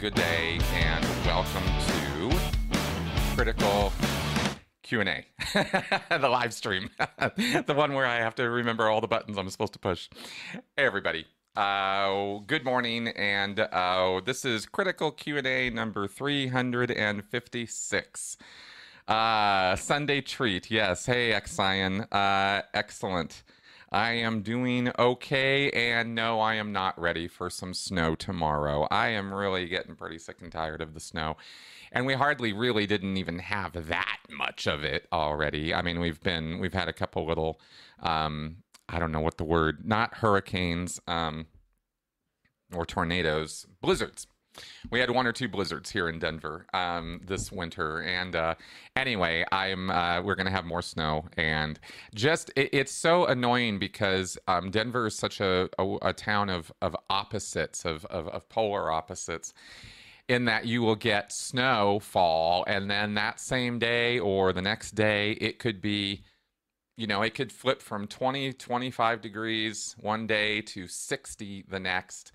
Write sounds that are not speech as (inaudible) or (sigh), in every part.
good day, and welcome to Critical Q&A, (laughs) the live stream, (laughs) the one where I have to remember all the buttons I'm supposed to push. Hey, everybody. Uh, good morning, and uh, this is Critical Q&A number 356. Uh, Sunday treat, yes. Hey, Xion. Uh, excellent. I am doing okay, and no, I am not ready for some snow tomorrow. I am really getting pretty sick and tired of the snow. And we hardly really didn't even have that much of it already. I mean, we've been, we've had a couple little, um, I don't know what the word, not hurricanes um, or tornadoes, blizzards we had one or two blizzards here in Denver um, this winter, and uh, anyway, I'm uh, we're gonna have more snow, and just it, it's so annoying because um, Denver is such a, a, a town of of opposites of, of, of polar opposites. In that you will get snow fall, and then that same day or the next day, it could be you know, it could flip from 20, 25 degrees one day to 60 the next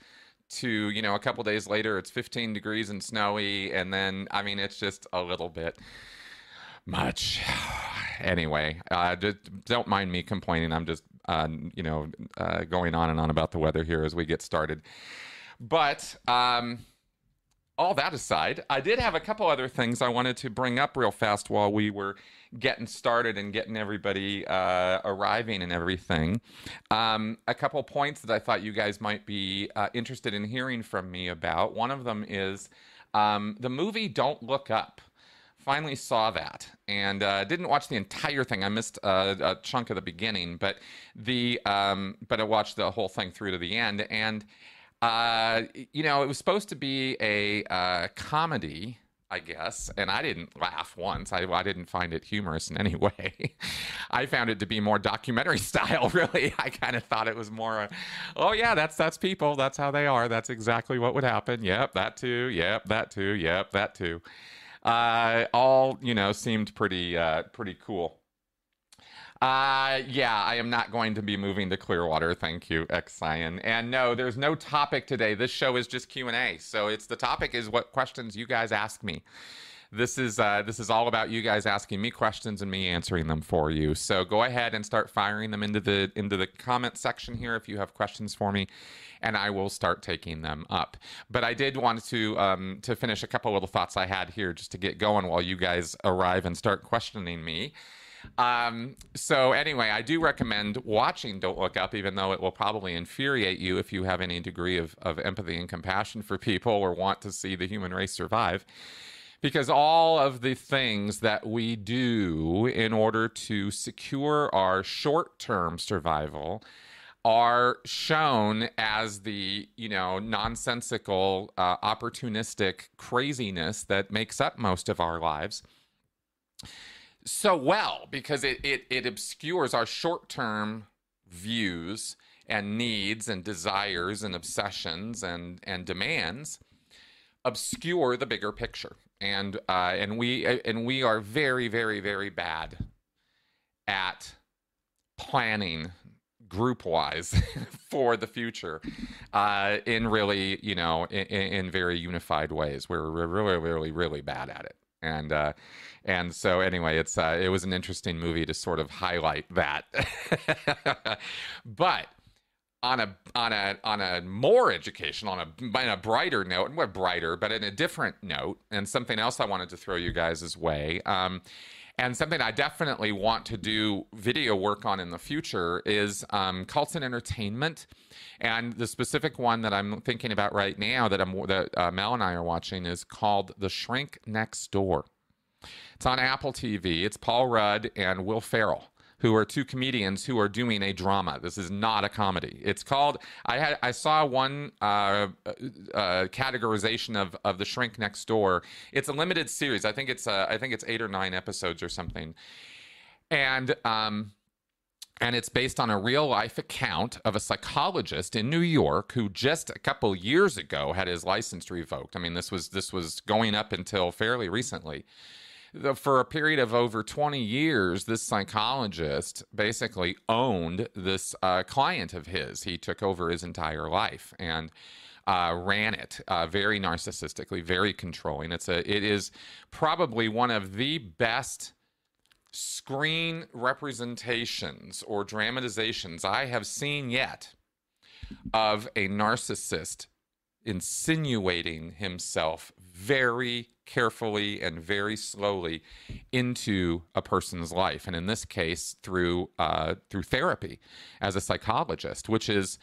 to you know a couple days later it's 15 degrees and snowy and then i mean it's just a little bit much. (sighs) Anyway uh, just don't mind me complaining. I'm just uh, you know uh, going on and on about the weather here as we get started. But um, all that aside, I did have a couple other things I wanted to bring up real fast while we were getting started and getting everybody uh, arriving and everything. Um, a couple points that I thought you guys might be uh, interested in hearing from me about. One of them is um, the movie Don't Look Up. Finally saw that and uh, didn't watch the entire thing. I missed a, a chunk of the beginning, but the um, but I watched the whole thing through to the end and uh, you know, it was supposed to be a uh, comedy, I guess, and I didn't laugh once. I, I didn't find it humorous in any (laughs) way. I found it to be more documentary (laughs) style. Really, I kind of thought it was more, uh, oh yeah, that's that's people. That's how they are. That's exactly what would happen. Yep, that too. Yep, that too. Yep, that too. Uh, all you know seemed pretty pretty cool. Uh, yeah, I am not going to be moving to Clearwater. Thank you, Xion. And no, there's no topic today. This show is just Q and A. So it's the topic is what questions you guys ask me. This is uh, this is all about you guys asking me questions and me answering them for you. So go ahead and start firing them into the into the comment section here if you have questions for me, and I will start taking them up. But I did want to um, to finish a couple little thoughts I had here just to get going while you guys arrive and start questioning me. Um, so anyway, I do recommend watching Don't Look Up, even though it will probably infuriate you if you have any degree of, of empathy and compassion for people or want to see the human race survive. Because all of the things that we do in order to secure our short term survival are shown as the you know nonsensical uh, opportunistic craziness that makes up most of our lives so well because it, it, it obscures our short term views and needs and desires and obsessions and, and demands obscure the bigger picture. And uh, and we and we are very very very bad at planning group wise (laughs) for the future uh, in really you know in, in very unified ways. We're really really really bad at it and uh, and so anyway, it's uh, it was an interesting movie to sort of highlight that. (laughs) but on a on a on a more educational, on a on a brighter note, and what brighter, but in a different note, and something else I wanted to throw you guys' way. Um, and something I definitely want to do video work on in the future is um, cults and entertainment. And the specific one that I'm thinking about right now that I'm that uh, Mel and I are watching is called The Shrink Next Door. It's on Apple TV. It's Paul Rudd and Will Ferrell who are two comedians who are doing a drama. This is not a comedy. It's called. I had I saw one uh, uh, categorization of of the Shrink Next Door. It's a limited series. I think it's uh, I think it's eight or nine episodes or something, and um, and it's based on a real life account of a psychologist in New York who just a couple years ago had his license revoked. I mean, this was this was going up until fairly recently for a period of over 20 years, this psychologist basically owned this uh, client of his. He took over his entire life and uh, ran it uh, very narcissistically, very controlling. It's a, it is probably one of the best screen representations or dramatizations I have seen yet of a narcissist insinuating himself very carefully and very slowly into a person's life, and in this case, through uh, through therapy as a psychologist, which is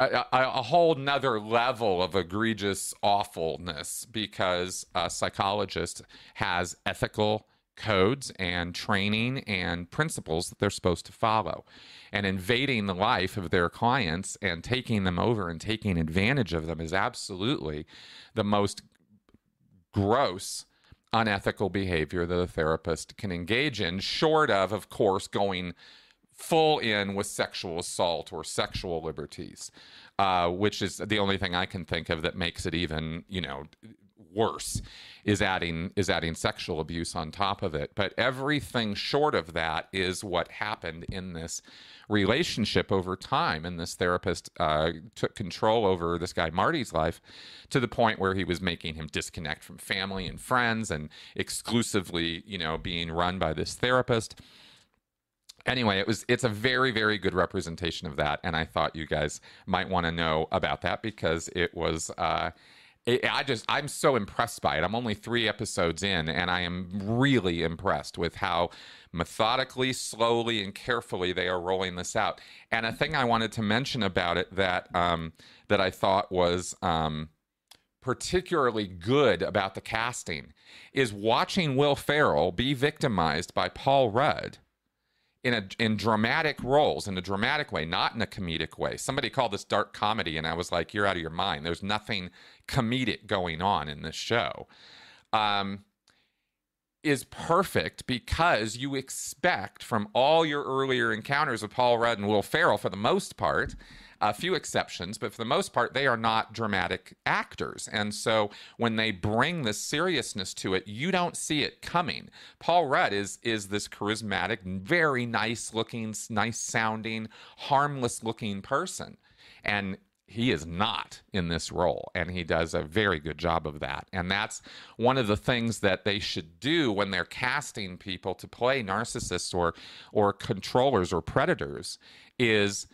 a, a, whole nother level of egregious awfulness because a psychologist has ethical codes and training and principles that they're supposed to follow. And invading the life of their clients and taking them over and taking advantage of them is absolutely the most gross unethical behavior that a therapist can engage in, short of, of course, going full in with sexual assault or sexual liberties, uh, which is the only thing I can think of that makes it even, you know, worse is adding is adding sexual abuse on top of it. But everything short of that is what happened in this relationship over time. And this therapist uh, took control over this guy marty's life to the point where he was making him disconnect from family and friends and exclusively you know being run by this therapist. Anyway it was it's a very very good representation of that. And i thought you guys might want to know about that because it was uh, it, I just I'm so impressed by it. I'm only three episodes in, and I am really impressed with how methodically, slowly, and carefully they are rolling this out. And a thing I wanted to mention about it that um, that I thought was um, particularly good about the casting is watching Will Ferrell be victimized by Paul Rudd in a in dramatic roles in a dramatic way, not in a comedic way. Somebody called this dark comedy, and I was like, "You're out of your mind." There's nothing comedic going on in this show. Um, is perfect because you expect from all your earlier encounters with Paul Rudd and Will Ferrell, for the most part, a few exceptions, but for the most part, they are not dramatic actors. And so when they bring the seriousness to it, you don't see it coming. Paul Rudd is is this charismatic, very nice looking, nice sounding, harmless looking person. And he is not in this role and he does a very good job of that and that's one of the things that they should do when they're casting people to play narcissists or or controllers or predators is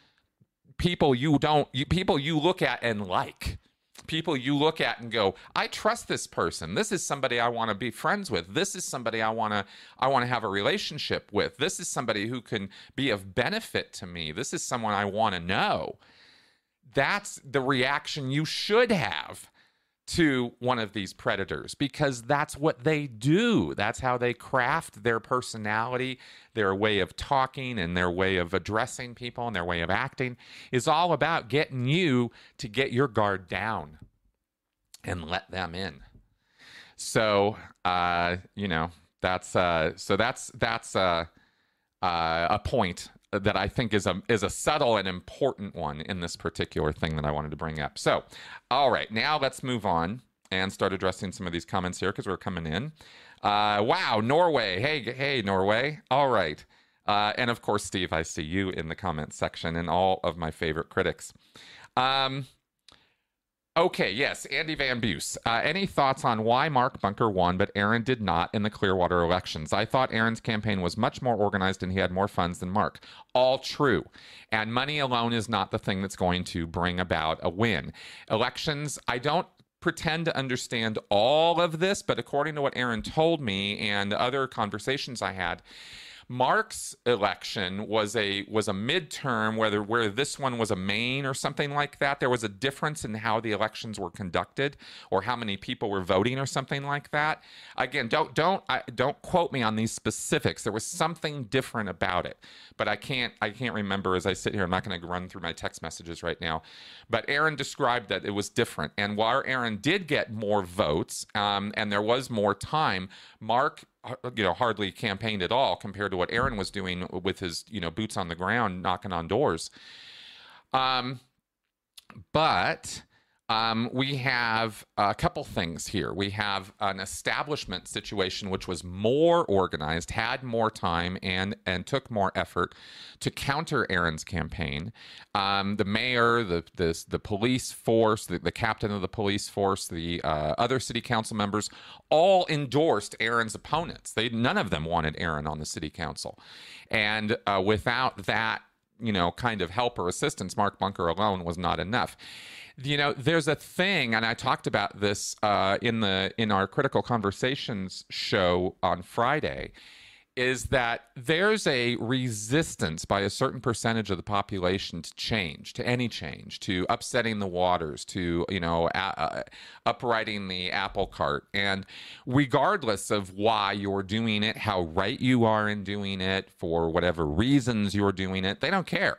people you don't you, people you look at and like. People you look at and go i trust this person. This is somebody i want to be friends with. This is somebody i want to i want to have a relationship with. This is somebody who can be of benefit to me. This is someone i want to know. That's the reaction you should have to one of these predators because that's what they do. That's how they craft their personality, their way of talking, and their way of addressing people and their way of acting is all about getting you to get your guard down and let them in. So, uh, you know, that's uh, so that's that's uh, uh, a point that I think is a is a subtle and important one in this particular thing that I wanted to bring up. So, all right, now let's move on and start addressing some of these comments here because we're coming in. Uh, wow, Norway. Hey, hey, Norway. All right. Uh, and of course, Steve, I see you in the comments section and all of my favorite critics. Um, Okay, yes, Andy Van Buse. Uh, any thoughts on why Mark Bunker won, but Aaron did not in the Clearwater elections? I thought Aaron's campaign was much more organized and he had more funds than Mark. All true. And money alone is not the thing that's going to bring about a win. Elections, I don't pretend to understand all of this, but according to what Aaron told me and other conversations I had, Mark's election was a was a midterm, whether where this one was a main or something like that. There was a difference in how the elections were conducted, or how many people were voting, or something like that. Again, don't don't I, don't quote me on these specifics. There was something different about it, but I can't I can't remember as I sit here. I'm not going to run through my text messages right now, but Aaron described that it was different. And while Aaron did get more votes, um, and there was more time, Mark you know hardly campaigned at all compared to what Aaron was doing with his you know boots on the ground knocking on doors. Um but um, we have a couple things here. We have an establishment situation which was more organized, had more time, and and took more effort to counter Aaron's campaign. Um, the mayor, the the, the police force, the, the captain of the police force, the uh, other city council members, all endorsed Aaron's opponents. They none of them wanted Aaron on the city council, and uh, without that you know, kind of help or assistance, Mark Bunker alone was not enough. You know, there's a thing, and I talked about this uh, in the in our critical conversations show on Friday is that there's a resistance by a certain percentage of the population to change, to any change, to upsetting the waters, to you know, uh, uprighting the apple cart, and regardless of why you're doing it, how right you are in doing it, for whatever reasons you're doing it, they don't care.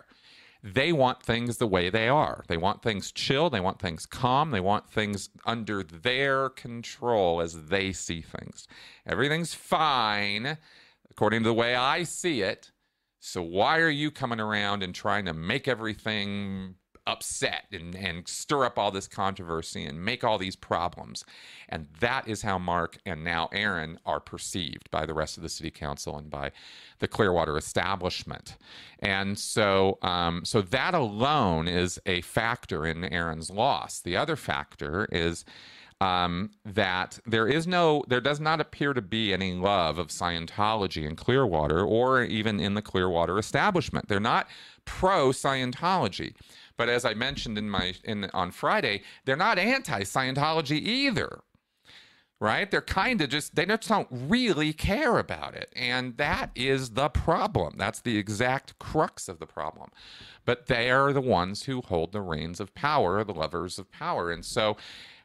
They want things the way they are. They want things chill. They want things calm. They want things under their control as they see things. Everything's fine according to the way I see it. So why are you coming around and trying to make everything upset and, and stir up all this controversy and make all these problems? And that is how Mark and now Aaron are perceived by the rest of the city council and by the Clearwater establishment. And so, um, so that alone is a factor in Aaron's loss. The other factor is um, that there is no, there does not appear to be any love of Scientology in Clearwater or even in the Clearwater establishment. They're not pro Scientology. But as I mentioned in my in on Friday, they're not anti Scientology either. Right? They're kind of just they just don't really care about it. And that is the problem. That's the exact crux of the problem. But they are the ones who hold the reins of power, the levers of power. And so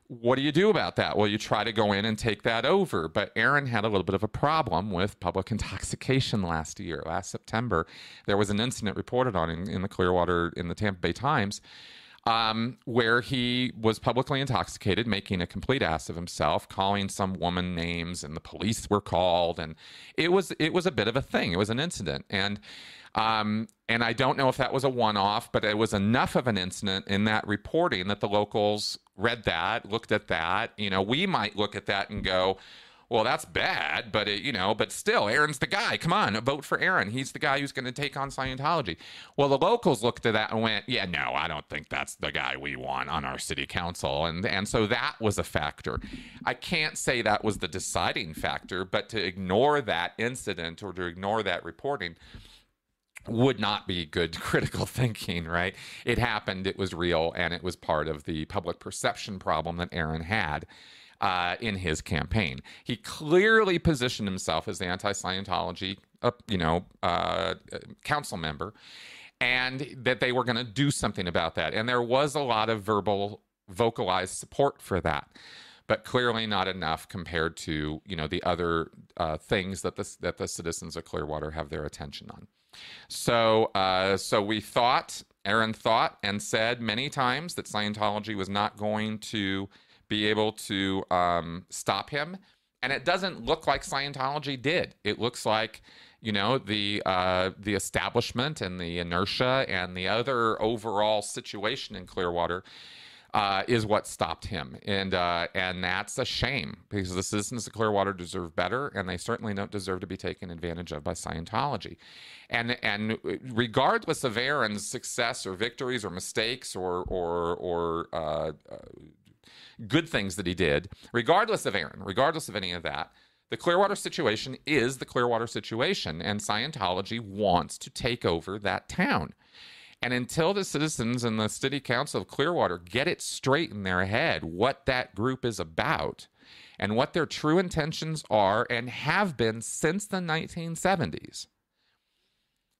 what do you do about that? Well, you try to go in and take that over. But Aaron had a little bit of a problem with public (laughs) intoxication last year. Last September, there was an incident reported on in, in the Clearwater, in the Tampa Bay Times, um, where he was publicly intoxicated, making a complete ass of himself, calling some woman names, and the police were called, and it was it was a bit of a thing. It was an incident, and um, and I don't know if that was a one off, but it was enough of an incident in that reporting that the locals read that, looked at that. You know, we might look at that and go, well, that's bad, but it, you know, but still, Aaron's the guy. Come on, vote for Aaron. He's the guy who's going to take on Scientology. Well, the locals looked at that and went, "Yeah, no, I don't think that's the guy we want on our city council." And and so that was a factor. I can't say that was the deciding factor, but to ignore that incident or to ignore that reporting would not be good (laughs) critical thinking, right? It happened, it was real, and it was part of the public perception problem that Aaron had uh, in his campaign. He clearly positioned himself as the anti-Scientology, uh, you know, uh, council member, and that they were going to do something about that. And there was a lot of verbal, vocalized support for that but clearly not enough compared to you know the other uh, things that the that the citizens of Clearwater have their attention on. So, uh, so we thought, Aaron thought and said many times that Scientology was not going to be able to um, stop him. And it doesn't look like Scientology did. It looks like, you know, the uh, the establishment and the inertia and the other overall situation in Clearwater uh, is what stopped him, and uh, and that's a shame because the citizens of Clearwater deserve better, and they certainly don't deserve to be taken advantage of by Scientology and and regardless of Aaron's success or victories or mistakes or or or uh, uh, good things that he did, regardless of Aaron, regardless of any of that, the Clearwater situation is the Clearwater situation, and Scientology wants to take over that town. And until the citizens and the city council of Clearwater get it straight in their head what that group is about and what their true intentions are and have been since the 1970s,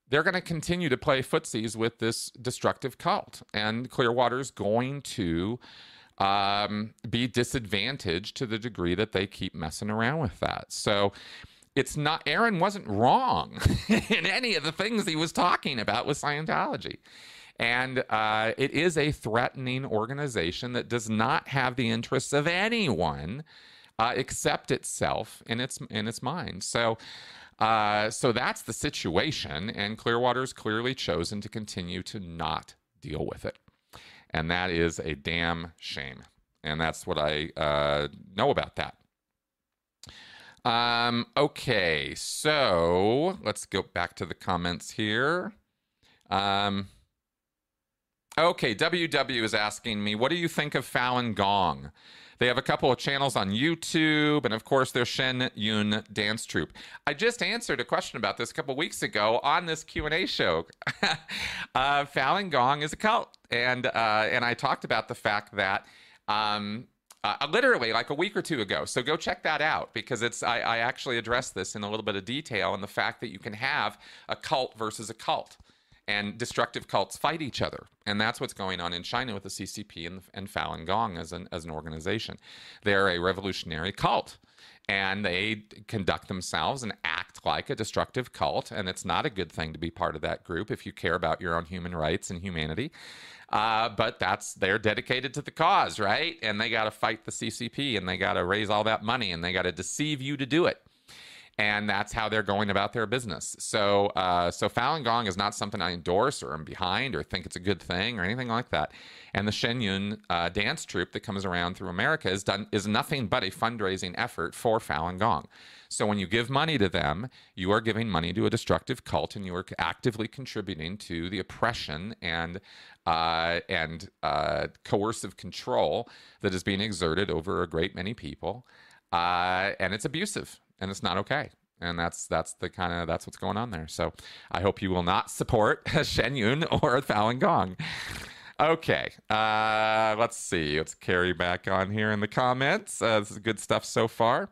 they're going to continue to play footsies with this destructive cult. And Clearwater's going to um, be disadvantaged to the degree that they keep messing around with that. So it's not, Aaron wasn't wrong (laughs) in any of the things he was talking about with Scientology. And uh, it is a threatening organization that does not have the interests of anyone uh, except itself in its in its mind. So uh, so that's the situation, and Clearwater's clearly chosen to continue to not deal with it. And that is a damn shame. And that's what I uh, know about that. Um, okay, so let's go back to the comments here. Um, okay, WW is asking me, what do you think of Falun Gong? They have a couple of channels on YouTube, and of course, their Shen Yun dance troupe. I just answered a question about this a couple weeks ago on this Q and A show. (laughs) uh, Falun Gong is a cult, and uh, and I talked about the fact that. Um, uh, literally like a week or two ago. So go check that out because it's I, I actually address this in a little bit of detail and the fact that you can have a cult versus a cult and destructive cults fight each other. And that's what's going on in China with the CCP and, and Falun Gong as an, as an organization. They're a revolutionary cult and they conduct themselves and act like a destructive cult. And it's not a good thing to be part of that group if you care about your own human rights and humanity. Uh, but that's they're dedicated to the cause, right? And they got to fight the CCP and they got to raise all that money and they got to deceive you to do it and that's how they're going about their business. So, uh, so Falun Gong is not something I endorse or am behind or think it's a good thing or anything like that. And the Shen Yun uh, dance troupe that comes around through America is done is nothing but a fundraising effort for Falun Gong. So when you give money to them, you are giving money to a destructive cult, and you are actively contributing to the oppression and uh, and uh, coercive control that is being exerted over a great many people. Uh, and it's abusive and it's not okay and that's that's the kind of that's what's going on there. So I hope you will not support (laughs) Shen Yun or Falun Gong. Okay, uh, let's see. Let's carry back on here in the comments. Uh, this is good stuff so far.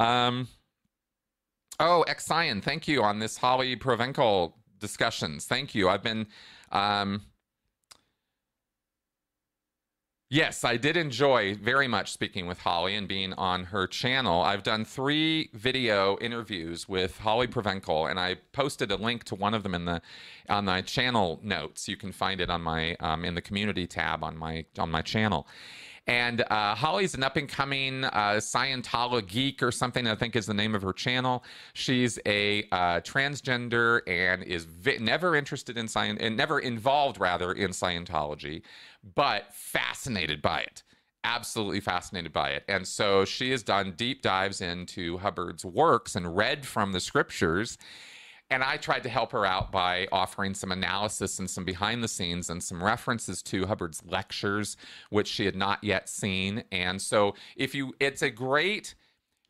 Um, oh, Xion, thank you on this Holly Provencal discussions. Thank you. I've been um, Yes, I did enjoy very much speaking with Holly and being on her channel. I've done three video interviews with Holly Provencal, and I posted a link to one of them in the on my channel notes. You can find it on my um, in the community tab on my on my channel. And uh, Holly's an up and coming uh, Scientology geek or something, I think is the name of her channel. She's a uh, transgender and is vi- never interested in science and never involved, rather, in Scientology, but fascinated by it. Absolutely fascinated by it. And so she has done deep dives into Hubbard's works and read from the scriptures and I tried to help her out by offering some analysis and some behind the scenes and some references to Hubbard's lectures, which she had not yet seen. And so, if you, it's a great,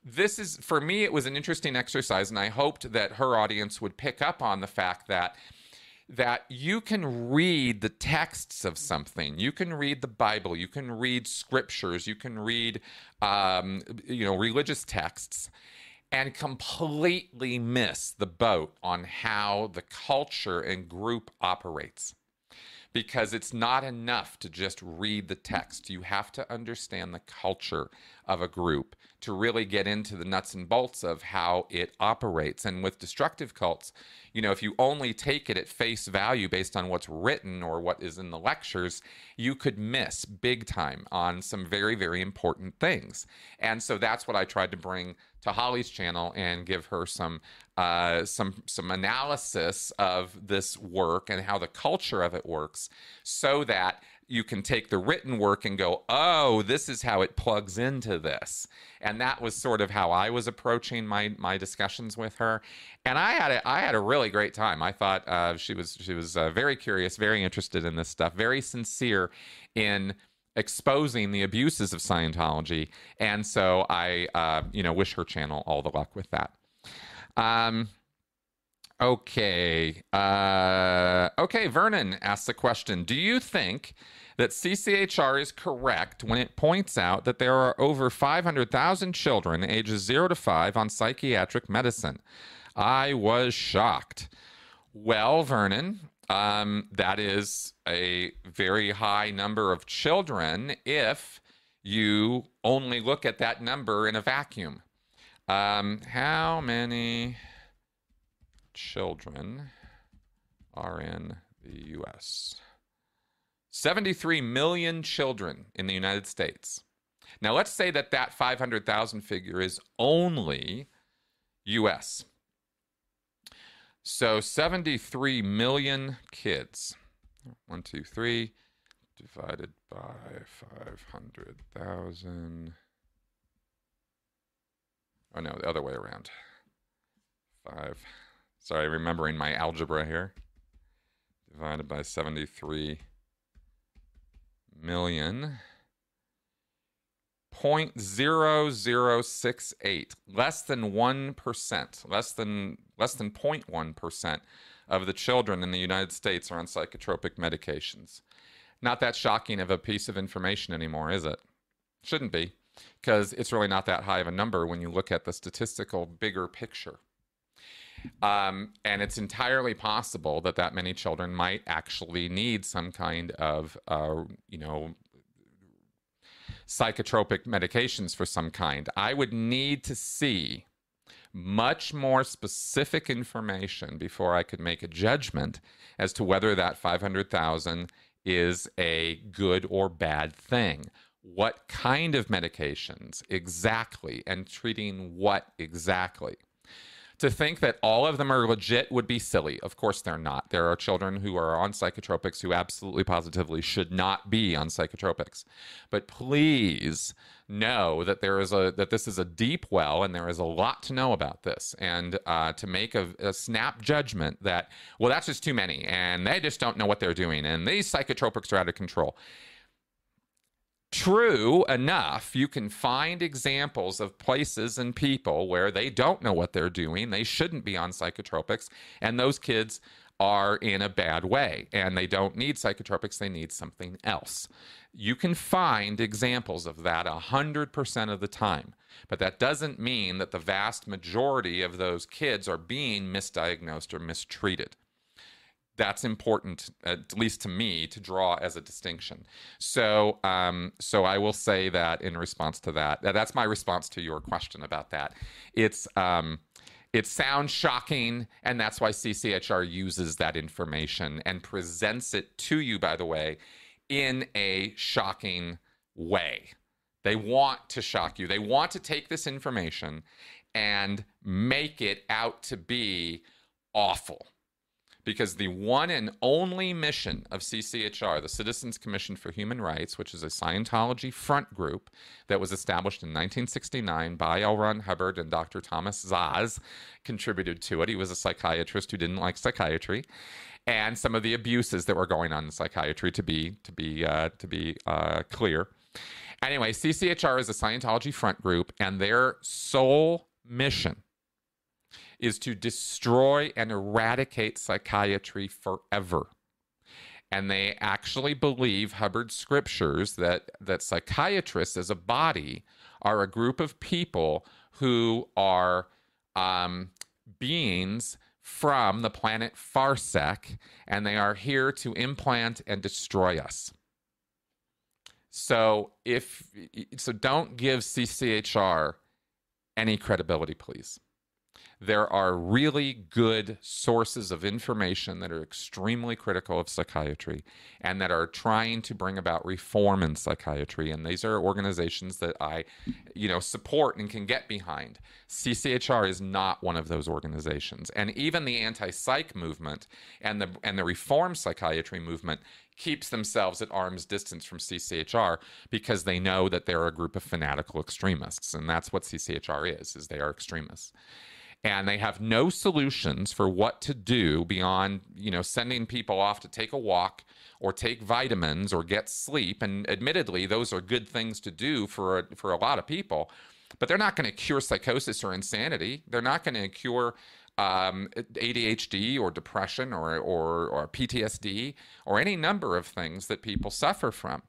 this is, for me, it was an interesting exercise. And I hoped that her audience would pick up on the fact that that you can read the texts of something. You can read the Bible. You can read scriptures. You can read, um, you know, religious texts, and completely miss the boat on how the culture and group operates. Because it's not enough to just read the text. You have to understand the culture of a group to really get into the nuts and bolts of how it operates. And with destructive cults, you know, if you only take it at face value based on what's written or what is in the lectures, you could miss big time on some very, very important things. And so that's what I tried to bring to Holly's channel and give her some uh, some some analysis of this work and how the culture of it works, so that you can take the written work and go, oh, this is how it plugs into this. And that was sort of how I was approaching my my discussions with her. And I had a, I had a really great time. I thought uh, she was she was uh, very curious, very interested in this stuff, very sincere in exposing the abuses of Scientology. And so I, uh, you know, wish her channel all the luck with that. Um, Okay. Uh, okay, Vernon asks a question. Do you think that CCHR is correct when it points out that there are over 500,000 children ages 0 to 5 on psychiatric medicine? I was shocked. Well, Vernon, um, that is a very high number of children if you only look at that number in a vacuum. Um, how many children are in the U.S. 73 million children in the United States. Now, let's say that that 500,000 figure is only U.S. So 73 million kids. One, two, three divided by 500,000. Oh no, the other way around. Five. Sorry, remembering my algebra here. Divided by 73 million. 0.0068 less than 1% less than less than 0.1% of the children in the United States are on psychotropic medications. Not that shocking of a piece of information anymore is it? Shouldn't be because it's really not that high of a number when you look at the statistical bigger picture. Um, and it's entirely possible that that many children might actually need some kind of uh, you know psychotropic medications for some kind. I would need to see much more specific information before I could make a judgment as to whether that 500,000 is a good or bad thing. What kind of medications exactly and treating what exactly? To think that all of them are legit would be silly. Of course, they're not. There are children who are on psychotropics who absolutely positively should not be on psychotropics. But please know that there is a that this is a deep well and there is a lot to know about this and uh, to make a, a, snap judgment that well that's just too many and they just don't know what they're doing and these psychotropics are out of control True enough, you can find examples of places and people where they don't know what they're doing. They shouldn't be on psychotropics, and those kids are in a bad way and they don't need psychotropics, they need something else. You can find examples of that 100% of the time, but that doesn't mean that the vast majority of those kids are being misdiagnosed or mistreated that's important, at least to me, to draw as a distinction. So, um, so I will say that in response to that, that's my response to your question about that. It's um, it sounds shocking, and that's why CCHR uses that information and presents it to you. By the way, in a shocking way. They want to shock you. They want to take this information and make it out to be awful because the one and only mission of CCHR, the Citizens Commission for Human Rights, which is a Scientology front group that was established in 1969 by L. Ron Hubbard and Dr. Thomas Szasz, contributed to it. He was a psychiatrist who didn't like psychiatry, and some of the abuses that were going on in psychiatry. To be to be uh, to be uh, clear. Anyway, CCHR is a Scientology front group, and their sole mission is to destroy and eradicate psychiatry forever. And they actually believe Hubbard's scriptures that, that psychiatrists as a body are a group of people who are um, beings from the planet Farsec, and they are here to implant and destroy us. So if so, don't give CCHR any credibility, please there are really good sources of information that are extremely critical of psychiatry and that are trying to bring about reform in psychiatry. And these are organizations that I you know support and can get behind. CCHR is not one of those organizations. And even the anti-psych movement and the and the reform psychiatry movement keeps themselves at arm's distance from CCHR because they know that they're a group of fanatical extremists. And that's what CCHR is is they are extremists and they have no solutions for what to do beyond you know sending people off to take a walk or take vitamins or get sleep. And admittedly those are good things to do for a, for a lot of people but they're not going to cure psychosis or insanity. They're not going to cure um, ADHD or depression or, or, or PTSD or any number of things that people suffer from.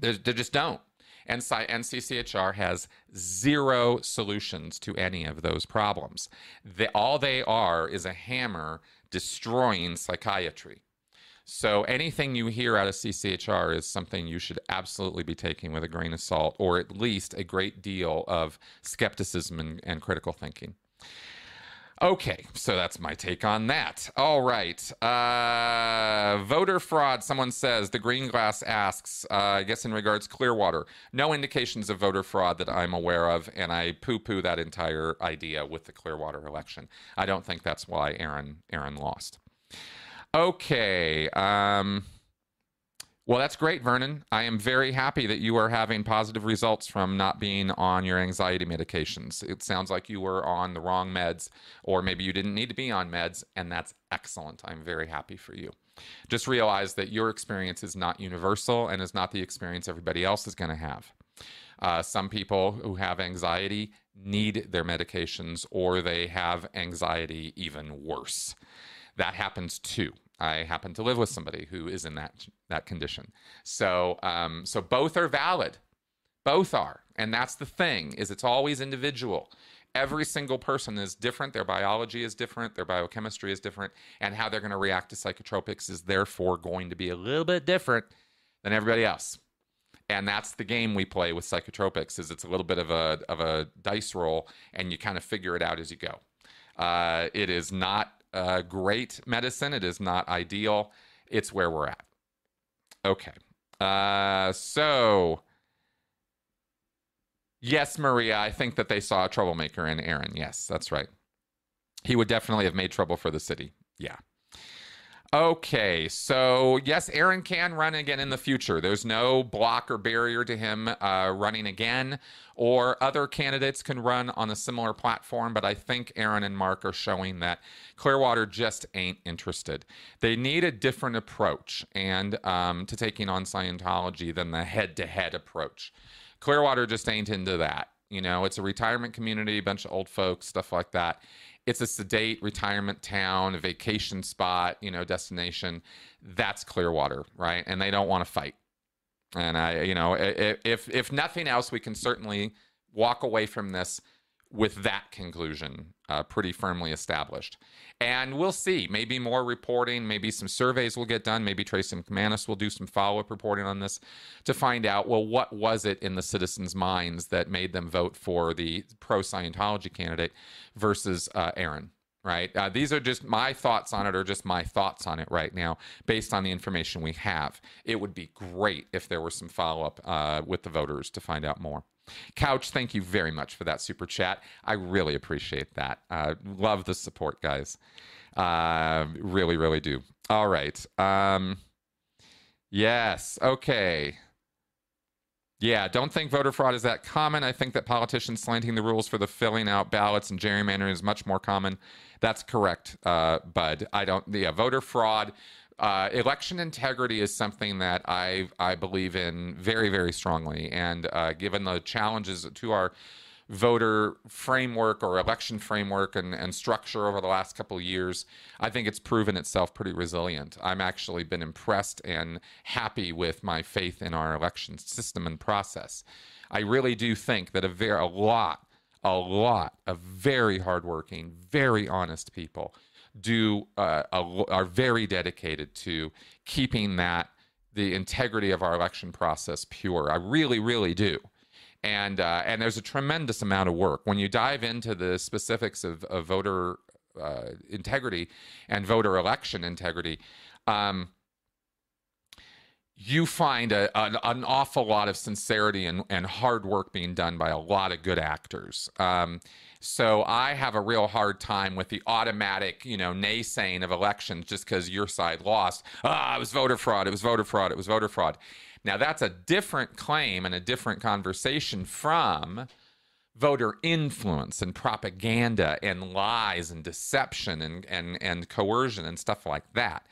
They, they just don't and NCCHR has zero solutions to any of those problems. They, all they are is a hammer destroying psychiatry. So anything you hear out of CCHR is something you should absolutely be taking with a grain of salt, or at least a great deal of skepticism and, and critical thinking. Okay, so that's my take on that. All right. Uh, voter fraud, someone says. The Green Glass asks, uh, I guess in regards Clearwater, no indications of voter fraud that I'm aware of, and I poo poo that entire idea with the Clearwater election. I don't think that's why Aaron, Aaron lost. Okay. Um, Well, that's great, Vernon. I am very happy that you are having positive results from not being on your anxiety medications. It sounds like you were on the wrong meds, or maybe you didn't need to be on meds, and that's excellent. I'm very happy for you. Just realize that your experience is not universal and is not the experience everybody else is going to have. Uh, some people who have anxiety need their medications, or they have anxiety even worse. That happens too. I happen to live with somebody who is in that that condition. So um, so both are valid. Both are. And that's the thing is it's always individual. Every single person is different. Their biology is different. Their biochemistry is different. And how they're going to react to psychotropics is therefore going to be a little bit different than everybody else. And that's the game we play with psychotropics is it's a little bit of a, of a dice roll and you kind of figure it out as you go. Uh, it is not uh, great medicine. It is not ideal. It's where we're at. Okay. Uh, so, yes, Maria, I think that they saw a troublemaker in Aaron. Yes, that's right. He would definitely have made trouble for the city. Yeah. Okay, so yes, Aaron can run again in the future. There's no block or barrier to him uh, running again, or other candidates can run on a similar platform. But I think Aaron and Mark are showing that Clearwater just ain't interested. They need a different approach and um, to taking on Scientology than the head-to-head approach. Clearwater just ain't into that. You know, it's a retirement community, bunch of old folks, stuff like that it's a sedate retirement town, a vacation spot, you know, destination. That's Clearwater, right? And they don't want to fight. And I, you know, if if nothing else, we can certainly walk away from this with that conclusion uh, pretty firmly established. And we'll see. Maybe more reporting, maybe some surveys will get done. Maybe Tracey McManus will do some follow up reporting on this to find out well, what was it in the citizens' minds that made them vote for the pro Scientology candidate versus uh, Aaron? Right. Uh, these are just my thoughts on it, or just my thoughts on it right now, based on the information we have. It would be great if there were some follow up uh, with the voters to find out more. Couch, thank you very much for that super chat. I really appreciate that. Uh, love the support, guys. Uh, really, really do. All right. Um, yes. Okay. Yeah, don't think voter fraud is that common. I think that politicians slanting the rules for the filling out ballots and gerrymandering is much more common. That's correct, uh, Bud. I don't. Yeah, voter fraud uh, election integrity is something that I I believe in very very strongly, and uh, given the challenges to our voter framework or election framework and, and structure over the last couple of years, I think it's proven itself pretty resilient. I'm actually been impressed and happy with my faith in our election system and process. I really do think that a very a lot, a lot of very hardworking, very honest people do uh, are very dedicated to keeping that the integrity of our election process pure. I really, really do. And uh, and there's a tremendous amount of work when you dive into the specifics of, of voter uh, integrity and voter election integrity. Um, you find a, an, an, awful lot of sincerity and, and hard work being done by a lot of good actors. Um, so I have a real hard time with the automatic, you know, naysaying of elections just because your side lost. Ah, it was voter fraud. It was voter fraud. It was voter fraud. Now that's a different claim and a different conversation from voter influence and propaganda and lies and deception and, and, and coercion and stuff like that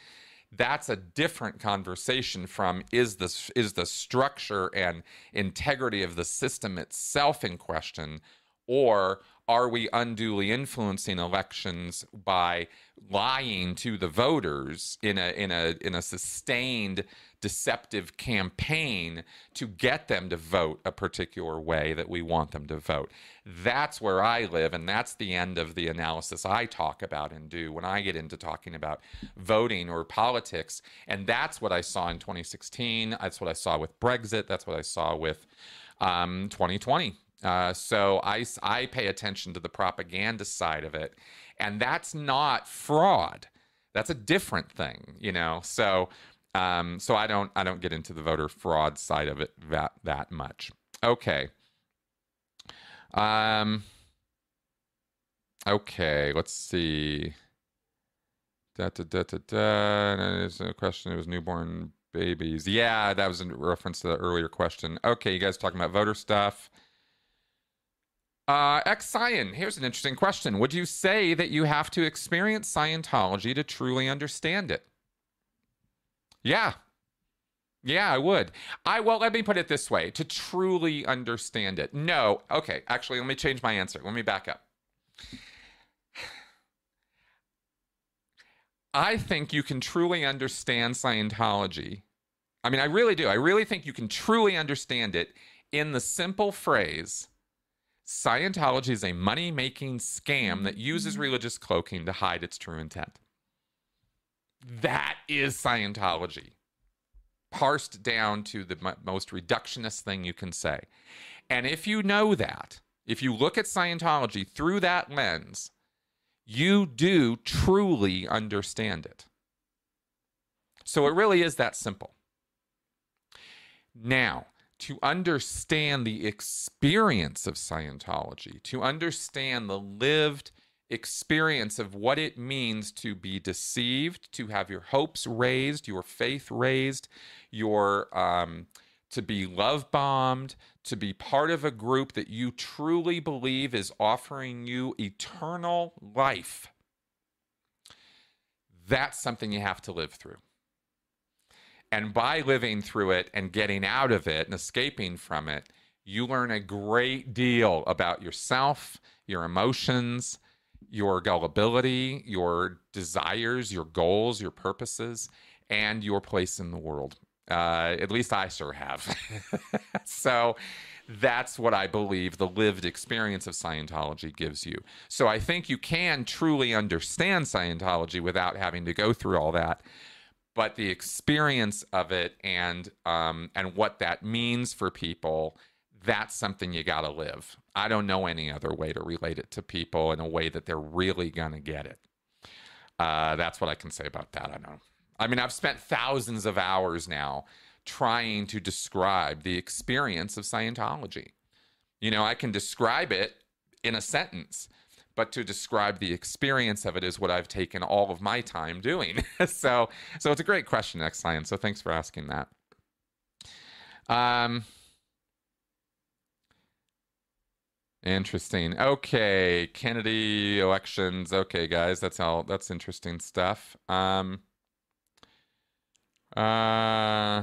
that's a different conversation from is this is the structure and integrity of the system itself in question or are we unduly influencing elections by lying to the voters in a in a in a sustained deceptive campaign to get them to vote a particular way that we want them to vote. That's where I live, and that's the end of the analysis I talk about and do when I get into talking about voting or politics. And that's what I saw in 2016. That's what I saw with Brexit. That's what I saw with um, 2020 uh, so I, I pay attention to the propaganda side of it. And that's not fraud. That's a different thing, you know. So um, so I don't I don't get into the voter fraud side of it that that much. Okay. Um okay, let's see. Da, da, da, da, da. It's a question. It was newborn babies. Yeah, that was in reference to the earlier question. Okay, you guys talking about voter stuff. Uh, X Cyan, here's an interesting question. Would you say that you have to experience Scientology to truly understand it? Yeah. Yeah, I would. I well, let me put it this way: to truly understand it. No. Okay, actually, let me change my answer. Let me back up. I think you can truly understand Scientology. I mean, I really do. I really think you can truly understand it in the simple phrase Scientology is a money making scam that uses mm-hmm. religious cloaking to hide its true intent. That is Scientology, parsed down to the m- most reductionist thing you can say. And if you know that, if you look at Scientology through that lens, you do truly understand it. So it really is that simple. Now, to understand the experience of Scientology, to understand the lived experience of what it means to be deceived, to have your hopes raised, your faith raised, your um, to be love bombed, to be part of a group that you truly believe is offering you eternal life. That's something you have to live through. And by living through it and getting out of it and escaping from it, you learn a great deal about yourself, your emotions, your gullibility, your desires, your goals, your purposes, and your place in the world. Uh, at least I sure have. (laughs) so that's what I believe the lived experience of Scientology gives you. So I think you can truly understand Scientology without having to go through all that. But the experience of it and um, and what that means for people, that's something you got to live. I don't know any other way to relate it to people in a way that they're really gonna get it. Uh, that's what I can say about that. I know. I mean, I've spent thousands of hours now trying to describe the experience of Scientology. You know, I can describe it in a sentence, but to describe the experience of it is what I've taken all of my time doing. (laughs) so, so it's a great question, X Science. So thanks for asking that. Um, interesting. Okay, Kennedy elections. Okay, guys, that's all. That's interesting stuff. Um. Uh,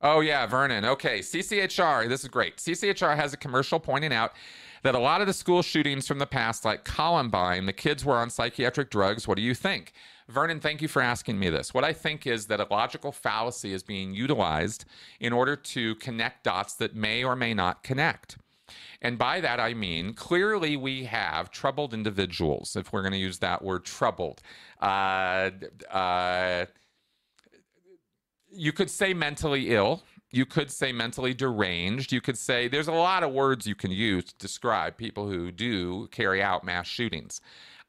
oh, yeah, Vernon. Okay, CCHR. This is great. CCHR has a commercial pointing out that a lot of the school shootings from the past, like Columbine, the kids were on psychiatric drugs. What do you think? Vernon, thank you for asking me this. What I think is that a logical fallacy is being utilized in order to connect dots that may or may not connect. And by that, I mean clearly we have troubled individuals, if we're going to use that word troubled. Uh, uh, you could say mentally ill. You could say mentally deranged. You could say there's a lot of words you can use to describe people who do carry out mass shootings.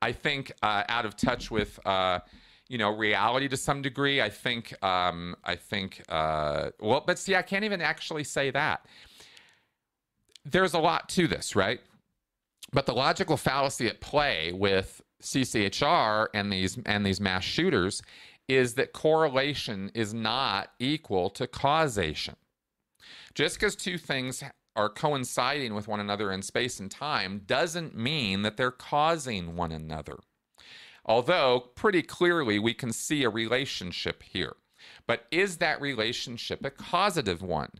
I think uh, out of touch with uh, you know reality to some degree. I think um, I think uh, well, but see, I can't even actually say that. There's a lot to this, right? But the logical fallacy at play with CCHR and these and these mass shooters is that correlation is not equal to causation. Just because two things are coinciding with one another in space and time doesn't mean that they're causing one another. Although, pretty clearly, we can see a relationship here. But is that relationship a causative one?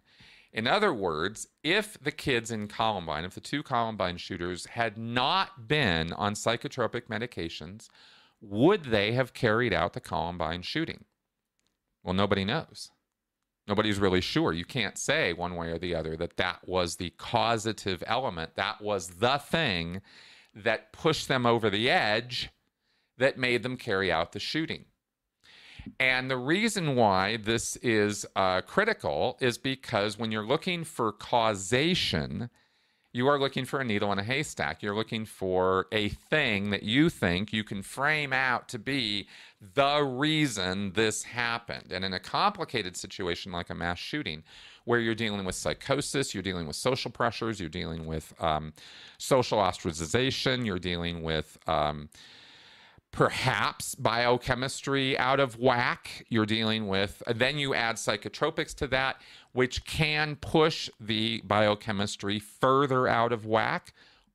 In other words, if the kids in Columbine, if the two Columbine shooters had not been on psychotropic medications, would they have carried out the Columbine shooting? Well, nobody knows. Nobody's really sure. You can't say one way or the other that that was the causative element. That was the thing that pushed them over the edge that made them carry out the shooting. And the reason why this is uh, critical is because when you're looking for causation, you are looking for a needle in a haystack. You're looking for a thing that you think you can frame out to be the reason this happened. And in a complicated situation like a mass shooting, where you're dealing with psychosis, you're dealing with social pressures, you're dealing with um, social ostracization, you're dealing with um, perhaps biochemistry out of whack. You're dealing with, then you add psychotropics to that, which can push the biochemistry further out of whack,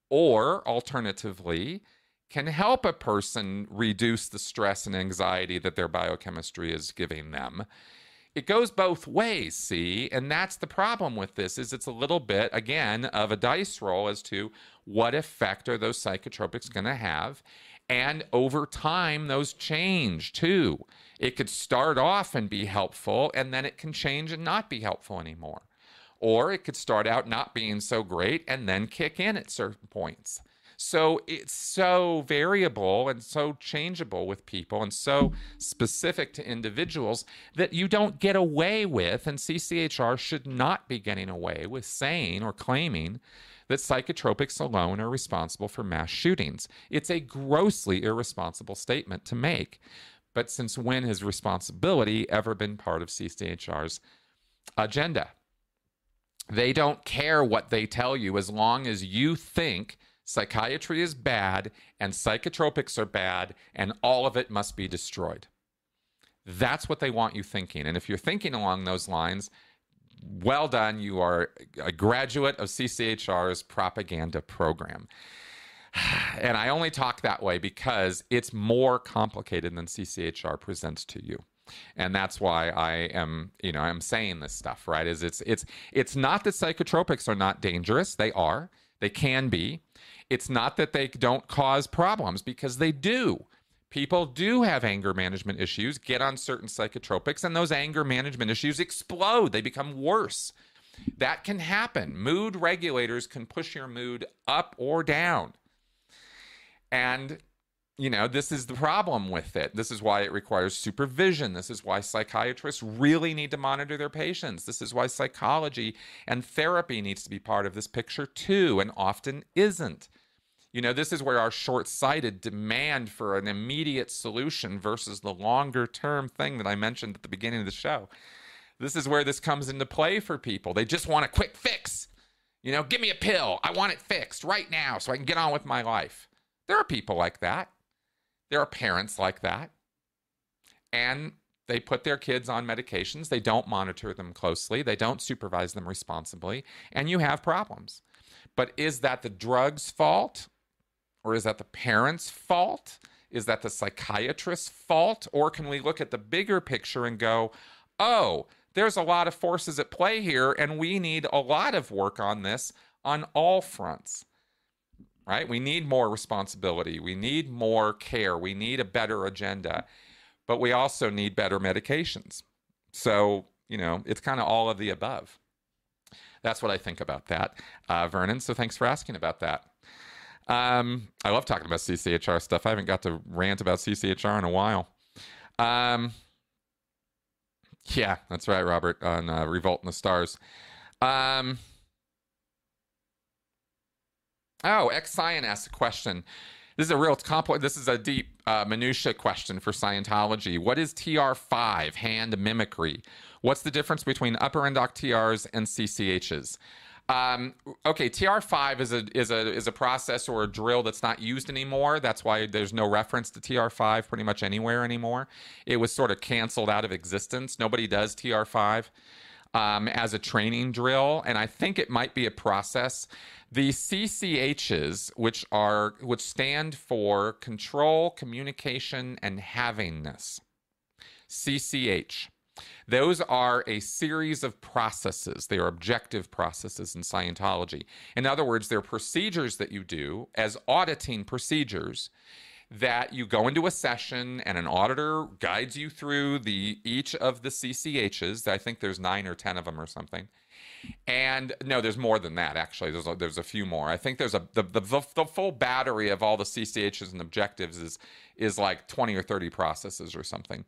or alternatively, can help a person reduce the stress and anxiety that their biochemistry is giving them. It goes both ways see and that's the problem with this is it's a little bit again of a dice roll as to what effect are those psychotropics going to have and over time those change too. It could start off and be helpful and then it can change and not be helpful anymore. Or it could start out not being so great and then kick in at certain points. So it's so variable and so changeable with people and so specific to individuals that you don't get away with, and CCHR should not be getting away with saying or claiming that psychotropics alone are responsible for mass shootings. It's a grossly irresponsible statement to make. But since when has responsibility ever been part of CCHR's agenda? They don't care what they tell you as long as you think psychiatry is bad and psychotropics are bad and all of it must be destroyed. That's what they want you thinking. And if you're thinking along those lines, well done. You are a graduate of CCHR's propaganda program. (sighs) And I only talk that way because it's more complicated than CCHR presents to you. And that's why I am, you know, I'm saying this stuff, right? Is it's it's it's not that psychotropics are not dangerous. They are. They can be. It's not that they don't cause problems because they do. People do have anger management issues, get on certain psychotropics, and those anger management issues explode. They become worse. That can happen. Mood regulators can push your mood up or down. And, you know, this is the problem with it. This is why it requires supervision. This is why psychiatrists really need to monitor their patients. This is why psychology and therapy needs to be part of this picture too, and often isn't. You know, this is where our short sighted demand for an immediate solution versus the longer term thing that I mentioned at the beginning of the show. This is where this comes into play for people. They just want a quick fix. You know, give me a pill. I want it fixed right now so I can get on with my life. There are people like that. There are parents like that. And they put their kids on medications. They don't monitor them closely. They don't supervise them responsibly. And you have problems. But is that the drug's fault? Or is that the parents' fault? Is that the psychiatrist's fault? Or can we look at the bigger picture and go, oh, there's a lot of forces at play here, and we need a lot of work on this on all fronts? Right? We need more responsibility. We need more care. We need a better agenda. But we also need better medications. So, you know, it's kind of all of the above. That's what I think about that, uh, Vernon. So thanks for asking about that. Um, I love talking about CCHR stuff. I haven't got to rant about CCHR in a while. Um, yeah, that's right, Robert, on uh, Revolt in the Stars. Um, oh, X Cyan asked a question. This is a real complex. This is a deep uh, minutia question for Scientology. What is TR5 hand mimicry? What's the difference between upper indoc TRs and CCHs? Um, okay, TR5 is a is a is a process or a drill that's not used anymore. That's why there's no reference to TR5 pretty much anywhere anymore. It was sort of canceled out of existence. Nobody does TR5 um, as a training drill, and I think it might be a process. The CCHs, which are which stand for control, communication, and havingness. CCH. Those are a series of processes. They are objective processes in Scientology. In other words, they're procedures that you do as auditing procedures that you go into a session and an auditor guides you through the each of the CCHs. I think there's 9 or 10 of them or something. And no, there's more than that actually. There's a, there's a few more. I think there's a the, the the full battery of all the CCHs and objectives is is like 20 or 30 processes or something.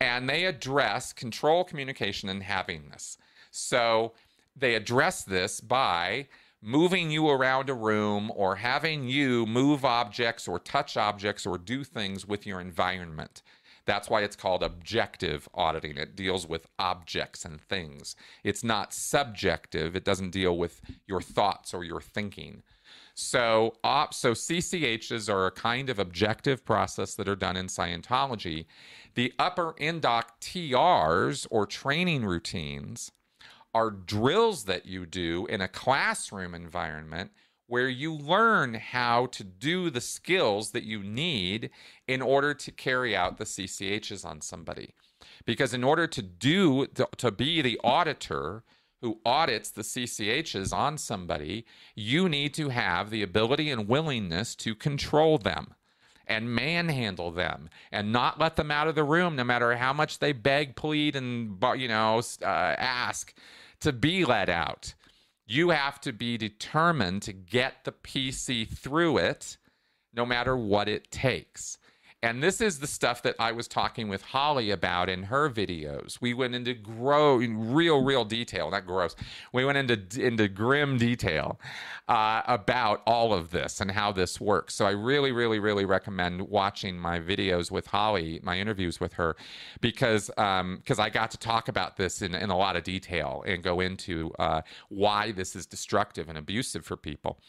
And they address control, communication, and havingness. So they address this by moving you around a room or having you move objects or touch objects or do things with your environment. That's why it's called objective auditing. It deals with objects and things. It's not subjective. It doesn't deal with your thoughts or your thinking. So, op, so CCHs are a kind of objective process that are done in Scientology. The upper indoc TRs or training routines are drills that you do in a classroom environment where you learn how to do the skills that you need in order to carry out the CCHs on somebody. Because in order to do to, to be the auditor who audits the CCHs on somebody, you need to have the ability and willingness to control them and manhandle them and not let them out of the room no matter how much they beg, plead, and you know uh, ask to be let out. You have to be determined to get the PC through it no matter what it takes. And this is the stuff that I was talking with Holly about in her videos. We went into grow real, real detail, not gross. We went into into grim detail uh, about all of this and how this works. So I really, really, really recommend watching my videos with Holly, my interviews with her, because because um, I got to talk about this in, in a lot of detail and go into uh, why this is destructive and abusive for people.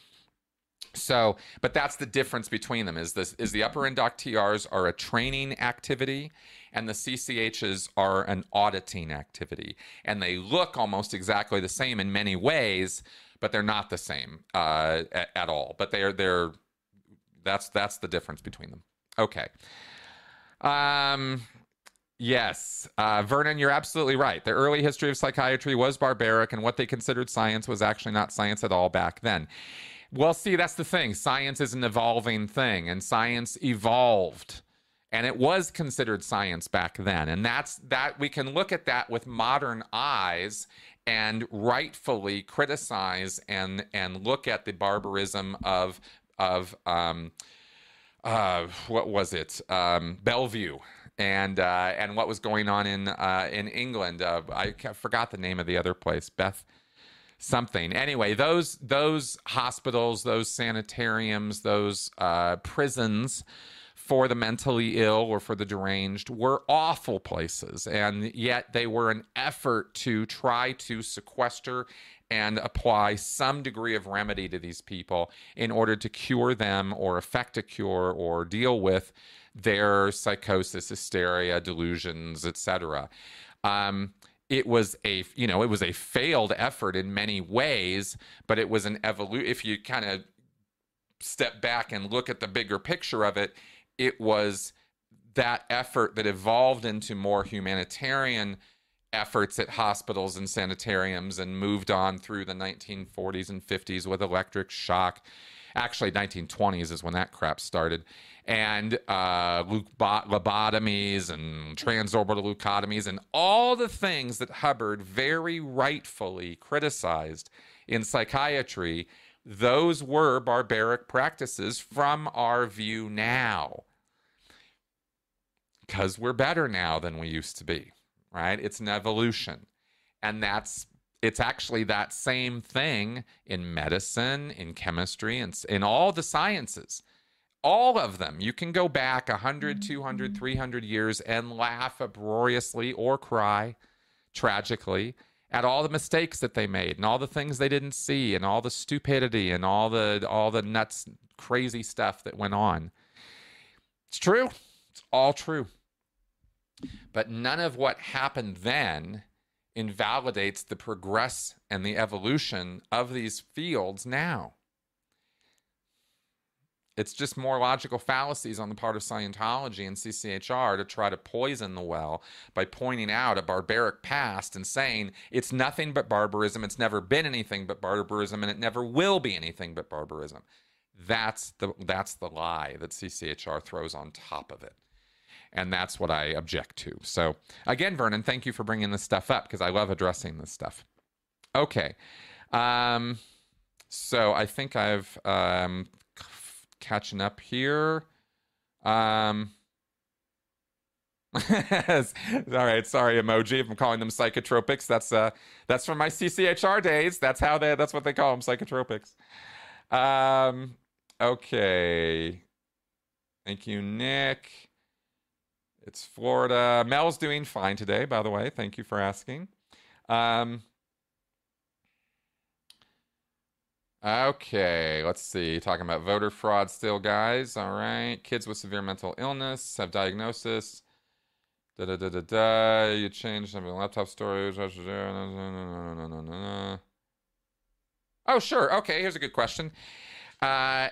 So, but that's the difference between them is this is the upper indoc TRs are a training activity and the CCHs are an auditing activity. And they look almost exactly the same in many ways, but they're not the same uh, at, at, all. But they're they're that's that's the difference between them. Okay. Um Yes, uh, Vernon, you're absolutely right. The early history of psychiatry was barbaric, and what they considered science was actually not science at all back then. Well, see, that's the thing. Science is an evolving thing, and science evolved. And it was considered science back then. And that's that we can look at that with modern eyes and rightfully criticize and and look at the barbarism of of um, uh, what was it um, Bellevue and uh, and what was going on in uh, in England. Uh, I forgot the name of the other place. Beth something. Anyway, those those hospitals, those sanitariums, those uh, prisons for the mentally ill or for the deranged were awful places, and yet they were an effort to try to sequester and apply some degree of remedy to these people in order to cure them or effect a cure or deal with their psychosis, hysteria, delusions, etc. Um, it was a you know it was a failed effort in many ways but it was an evolution if you kind of step back and look at the bigger picture of it it was that effort that evolved into more humanitarian efforts at hospitals and sanitariums and moved on through the 1940s and 50s with electric shock. Actually 1920s is when that crap started and uh, lobotomies and transorbital leucotomies and all the things that Hubbard very rightfully criticized in psychiatry, those were barbaric practices from our view now. Because we're better now than we used to be, right? It's an evolution. And that's it's actually that same thing in medicine, in chemistry, and in all the sciences all of them. You can go back 100, mm-hmm. 200, 300 years and laugh uproariously or cry tragically at all the mistakes that they made and all the things they didn't see and all the stupidity and all the all the nuts crazy stuff that went on. It's true. It's all true. But none of what happened then invalidates the progress and the evolution of these fields now it's just more logical fallacies on the part of Scientology and CCHR to try to poison the well by pointing out a barbaric past and saying it's nothing but barbarism, it's never been anything but barbarism, and it never will be anything but barbarism. That's the that's the lie that CCHR throws on top of it. And that's what I object to. So again, Vernon, thank you for bringing this stuff up because I love addressing this stuff. Okay. Um, so I think I've um, catching up here. Um, (laughs) all right, sorry, emoji. If I'm calling them psychotropics, that's uh, that's from my CCHR days. That's how they. That's what they call them, psychotropics. Um, okay. Thank you, Nick. It's Florida. Mel's doing fine today, by the way. Thank you for asking. Um, okay, let's see. Talking about voter fraud still, guys. All right. Kids with severe mental illness have diagnosis. Da da da da da. You changed some laptop storage. Oh, sure. Okay, here's a good question. Uh,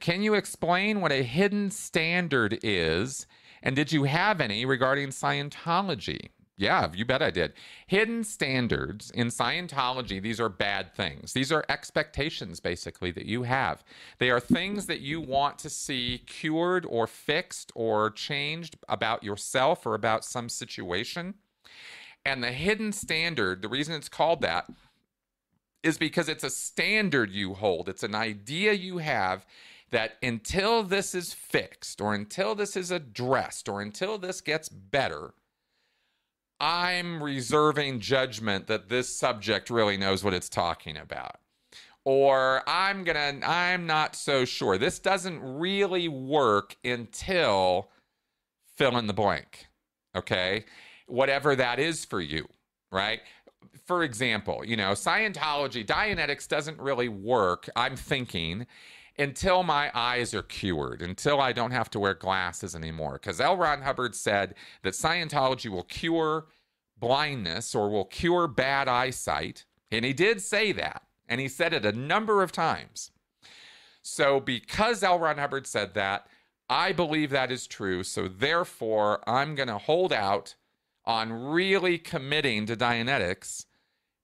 can you explain what a hidden standard is? And did you have any regarding Scientology? Yeah, you bet I did. Hidden standards in Scientology, these are bad things. These are expectations, basically, that you have. They are things that you want to see cured or fixed or changed about yourself or about some situation. And the hidden standard, the reason it's called that is because it's a standard you hold, it's an idea you have that until this is fixed or until this is addressed or until this gets better, I'm reserving judgment that this subject really knows what it's talking about. Or I'm going to, I'm not so sure. This doesn't really work until fill in the blank. Okay. Whatever that is for you, right? For example, you know, Scientology, Dianetics doesn't really work, I'm thinking, until my eyes are cured, until I don't have to wear glasses anymore. Because L. Ron Hubbard said that Scientology will cure blindness or will cure bad eyesight. And he did say that. And he said it a number of times. So, because L. Ron Hubbard said that, I believe that is true. So, therefore, I'm going to hold out on really committing to Dianetics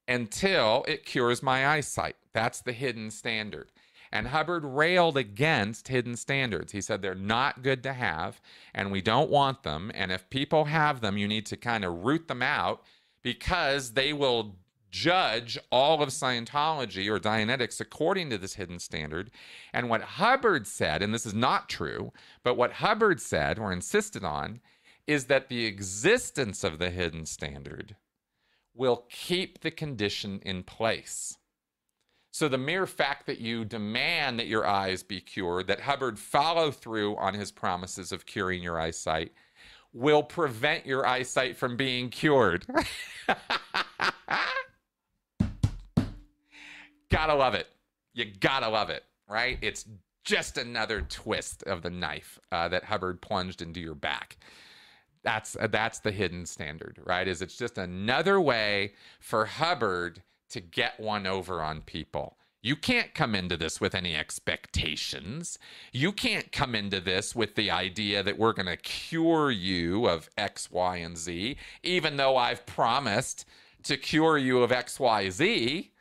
until it cures my eyesight. That's the hidden standard. And Hubbard railed against hidden standards. He said they're not good to have and we don't want them. And if people have them, you need to kind of root them out because they will judge all of Scientology or Dianetics according to this hidden standard. And what Hubbard said, and this is not true, but what Hubbard said or insisted on is that the existence of the hidden standard will keep the condition in place. So the mere fact that you demand that your eyes be cured, that Hubbard follow through on his promises of curing your eyesight, will prevent your eyesight from being cured. (laughs) gotta love it. You gotta love it, right? It's just another twist of the knife uh, that Hubbard plunged into your back. That's uh, that's the hidden standard, right? Is it's just another way for Hubbard to get one over on people. You can't come into this with any expectations. You can't come into this with the idea that we're going to cure you of X, Y, and Z, even though I've promised to cure you of X, Y, Z.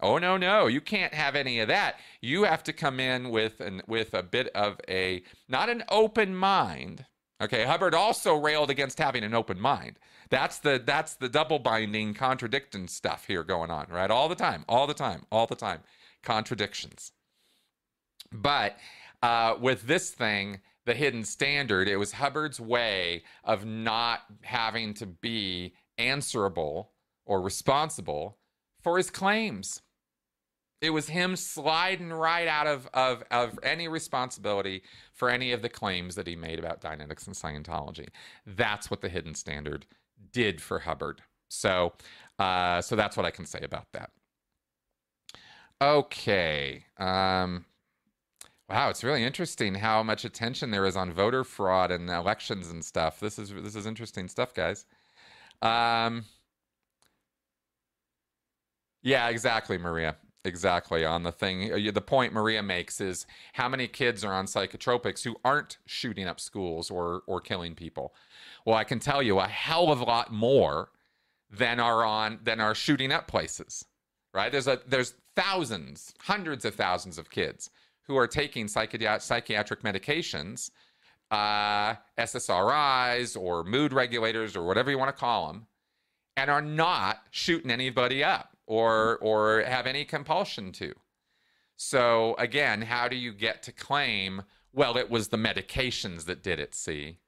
Oh no, no, you can't have any of that. You have to come in with an with a bit of a not an open mind. Okay, Hubbard also railed against having an open mind. That's the that's the double binding contradicting stuff here going on, right? All the time, all the time, all the time. Contradictions. But uh, with this thing, the hidden standard, it was Hubbard's way of not having to be answerable or responsible for his claims. It was him sliding right out of, of, of any responsibility for any of the claims that he made about Dianetics and Scientology. That's what the hidden standard did for Hubbard. So, uh, so that's what I can say about that. Okay. Um, wow, it's really interesting how much attention there is on voter fraud and elections and stuff. This is this is interesting stuff, guys. Um, yeah, exactly, Maria. Exactly on the thing. Uh, the point Maria makes is how many kids are on psychotropics who aren't shooting up schools or or killing people. Well, I can tell you a hell of a lot more than are on than are shooting up places. Right? There's a there's thousands, hundreds of thousands of kids who are taking psychiatric psychiatric medications, uh, SSRIs or mood regulators or whatever you want to call them, and are not shooting anybody up or mm-hmm. or have any compulsion to. So again, how do you get to claim? Well, it was the medications that did it. See,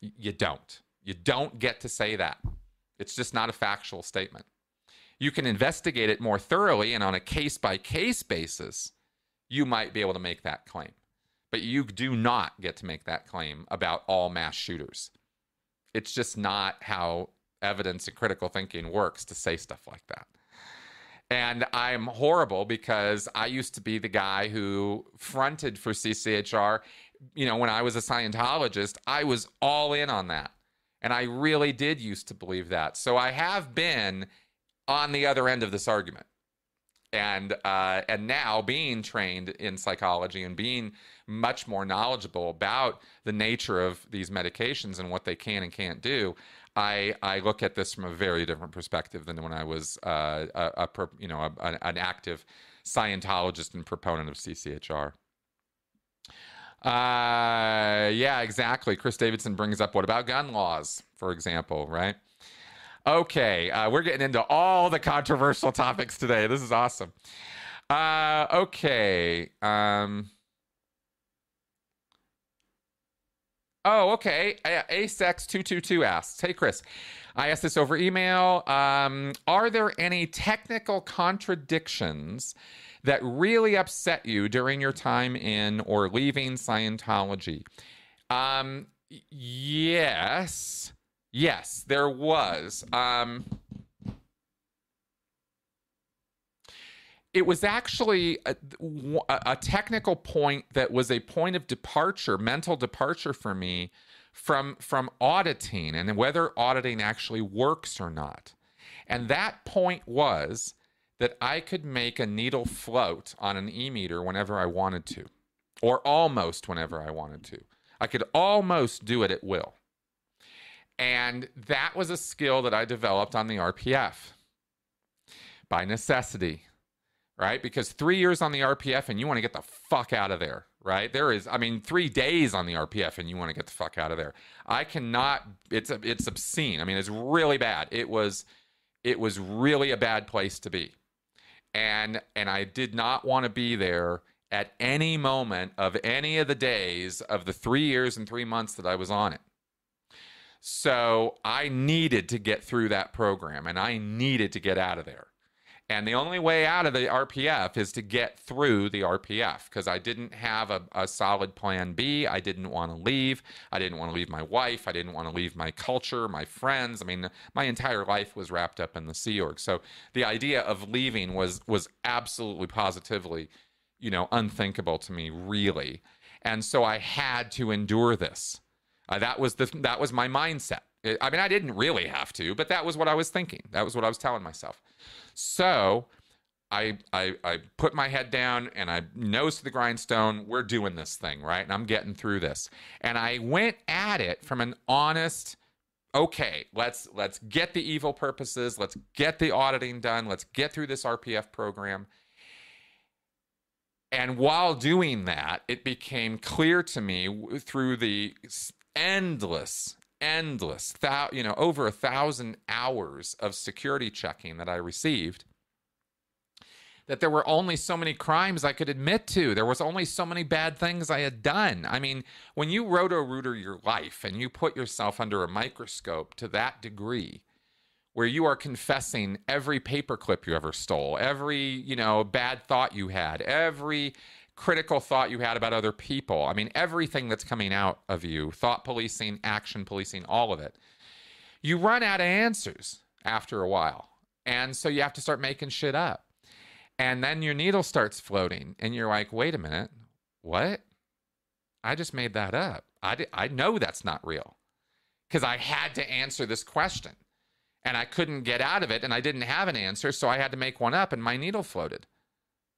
you don't. You don't get to say that. It's just not a factual statement. You can investigate it more thoroughly and on a case by case basis, you might be able to make that claim. but you do not get to make that claim about all mass shooters. It's just not how evidence and critical thinking works to say stuff like that. And I'm horrible because I used to be the guy who fronted for CCHR. You know, when I was a Scientologist, I was all in on that. And I really did used to believe that. So I have been on the other end of this argument. And uh, and now being trained in psychology and being much more knowledgeable about the nature of these medications and what they can and can't do, I I look at this from a very different perspective than when I was uh, a, a, you know a, an active Scientologist and proponent of CCHR. Uh, yeah, exactly. Chris Davidson brings up what about gun laws, for example, right? Okay, uh, we're getting into all the controversial (laughs) topics today. This is awesome. Uh, okay. Um, oh, okay. Asex222 asks Hey, Chris, I asked this over email. Um, are there any technical contradictions that really upset you during your time in or leaving Scientology? Um, yes. Yes, there was. Um, it was actually a, a, technical point that was a point of departure, mental departure for me from from auditing and whether auditing actually works or not. And that point was that I could make a needle float on an e meter whenever I wanted to, or almost whenever I wanted to. I could almost do it at will. And that was a skill that I developed on the RPF by necessity, right? Because three years on the RPF and you want to get the fuck out of there, right? There is, I mean, three days on the RPF and you want to get the fuck out of there. I cannot. It's a, it's obscene. I mean, it's really bad. It was, it was really a bad place to be and and I did not want to be there at any moment of any of the days of the 3 years and 3 months that I was on it. So I needed to get through that program and I needed to get out of there. And the only way out of the RPF is to get through the RPF because I didn't have a, a, solid plan B. I didn't want to leave. I didn't want to leave my wife. I didn't want to leave my culture, my friends. I mean, my entire life was wrapped up in the Sea Org. So the idea of leaving was was absolutely positively, you know, unthinkable to me, really. And so I had to endure this. Uh, that was the that was my mindset. I mean, I didn't really have to, but that was what I was thinking. That was what I was telling myself. So I, I, I put my head down and I nose to the grindstone. We're doing this thing, right? And I'm getting through this. And I went at it from an honest, okay, let's let's get the evil purposes, let's get the auditing done, let's get through this RPF program. And while doing that, it became clear to me through the endless endless, thou, you know, over a thousand hours of security checking that I received. That there were only so many crimes I could admit to. There was only so many bad things I had done. I mean, when you roto-rooter your life and you put yourself under a microscope to that degree, where you are confessing every paperclip you ever stole, every, you know, bad thought you had, every critical thought you had about other people. I mean, everything that's coming out of you, thought policing, action policing, all of it. You run out of answers after a while. And so you have to start making shit up. And then your needle starts floating, and you're like, wait a minute, what? I just made that up. I, di- I know that's not real because I had to answer this question and I couldn't get out of it and I didn't have an answer. So I had to make one up and my needle floated.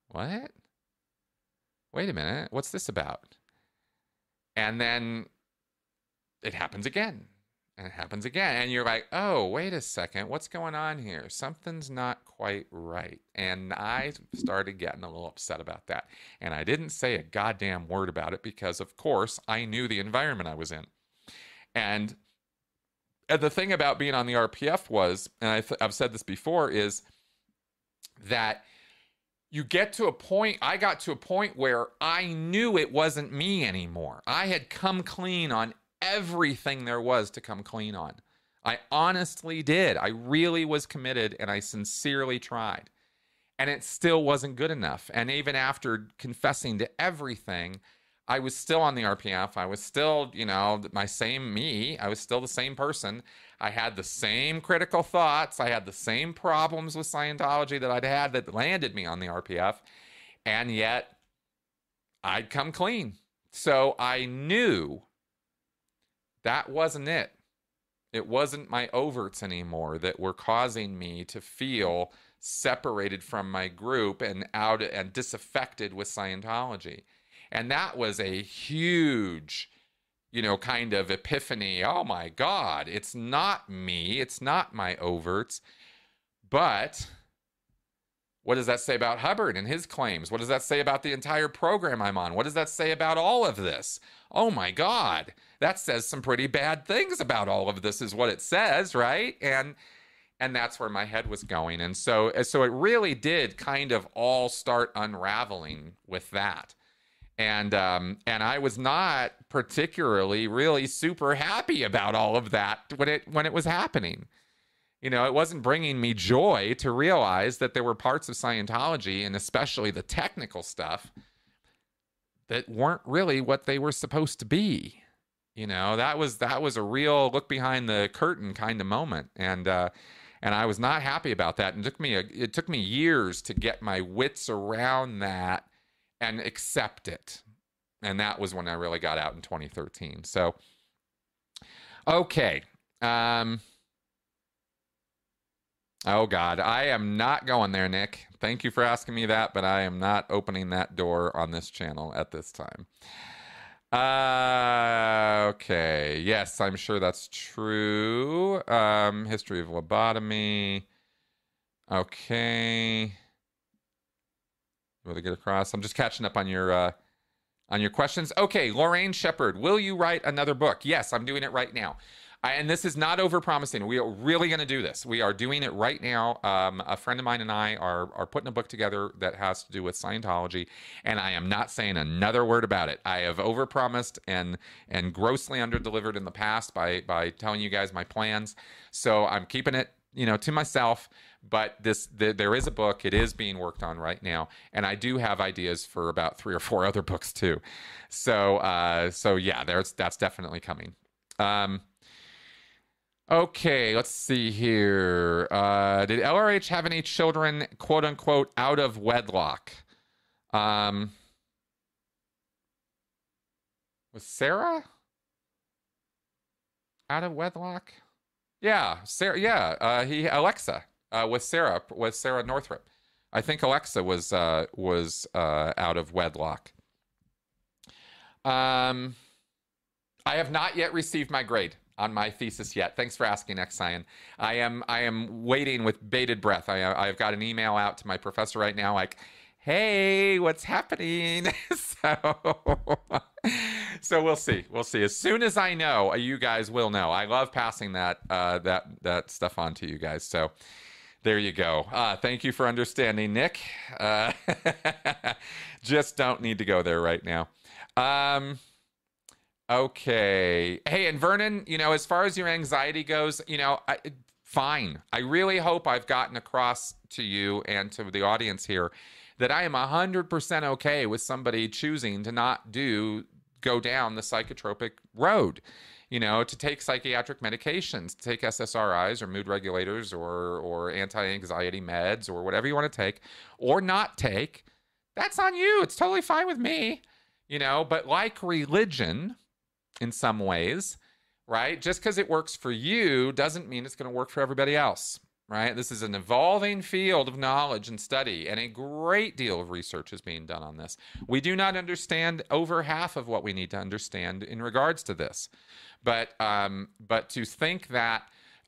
What? Wait a minute, what's this about? And then it happens again. And it happens again. And you're like, oh, wait a second, what's going on here? Something's not quite right. And I started getting a little upset about that. And I didn't say a goddamn word about it because, of course, I knew the environment I was in. And, and the thing about being on the RPF was, and I I've said this before, is that you get to a point, I got to a point where I knew it wasn't me anymore. I had come clean on everything there was to come clean on. I honestly did. I really was committed and I sincerely tried. And it still wasn't good enough. And even after confessing to everything, I was still on the RPF. I was still, you know, my same me. I was still the same person. I had the same critical thoughts. I had the same problems with Scientology that I'd had that landed me on the RPF. And yet I'd come clean. So I knew that wasn't it. It wasn't my overts anymore that were causing me to feel separated from my group and out and disaffected with Scientology. And that was a huge, you know, kind of epiphany. Oh my God, it's not me, it's not my overts. But what does that say about Hubbard and his claims? What does that say about the entire program I'm on? What does that say about all of this? Oh my God, that says some pretty bad things about all of this, is what it says, right? And and that's where my head was going. And so so it really did kind of all start unraveling with that and um, and I was not particularly really super happy about all of that when it when it was happening. You know, it wasn't bringing me joy to realize that there were parts of Scientology and especially the technical stuff that weren't really what they were supposed to be. You know, that was that was a real look behind the curtain kind of moment, and uh, and I was not happy about that. And it took me a, it took me years to get my wits around that and accept it. And that was when I really got out in 2013. So, okay. Um, oh, God. I am not going there, Nick. Thank you for asking me that, but I am not opening that door on this channel at this time. Uh, okay. Yes, I'm sure that's true. Um, history of lobotomy. Okay really get across. I'm just catching up on your uh, on your questions. Okay, Lorraine Shepard, will you write another book? Yes, I'm doing it right now. I, and this is not over promising. We are really going to do this. We are doing it right now. Um, a friend of mine and I are are putting a book together that has to do with Scientology, and I am not saying another word about it. I have overpromised and and grossly underdelivered in the past by by telling you guys my plans. So I'm keeping it, you know, to myself but this the, there is a book it is being worked on right now and i do have ideas for about three or four other books too. So uh, so yeah there's that's definitely coming. Um, okay let's see here. Uh, did lrh have any children quote unquote out of wedlock? Um, was sara out of wedlock? Yeah sara yeah uh, he alexa uh, with Sara with Sara Northrup. I think Alexa was uh, was uh, out of wedlock. Um, I have not yet received my grade on my thesis yet. Thanks for asking, Xion. I am I am waiting with bated breath. I I've got an email out to my professor right now, like, hey, what's happening? (laughs) so (laughs) so we'll see. We'll see. As soon as I know, you guys will know. I love passing that uh, that that stuff on to you guys. So there you go. Uh, thank you for understanding, Nick. Uh, (laughs) just don't need to go there right now. Um, okay. Hey, and Vernon, you know, as far as your anxiety goes, you know, I, fine. I really hope I've gotten across to you and to the audience here that I am 100% okay with somebody choosing to not do go down the psychotropic road you know, to take psychiatric medications, to take SSRIs or mood regulators or or anti-anxiety meds or whatever you want to take or not take, that's on you. It's totally fine with me. You know, but like religion in some ways, right? Just because it works for you doesn't mean it's going to work for everybody else right? This is an evolving field of knowledge and study, and a great deal of research is being done on this. We do not understand over half of what we need to understand in regards to this, but um, but to think that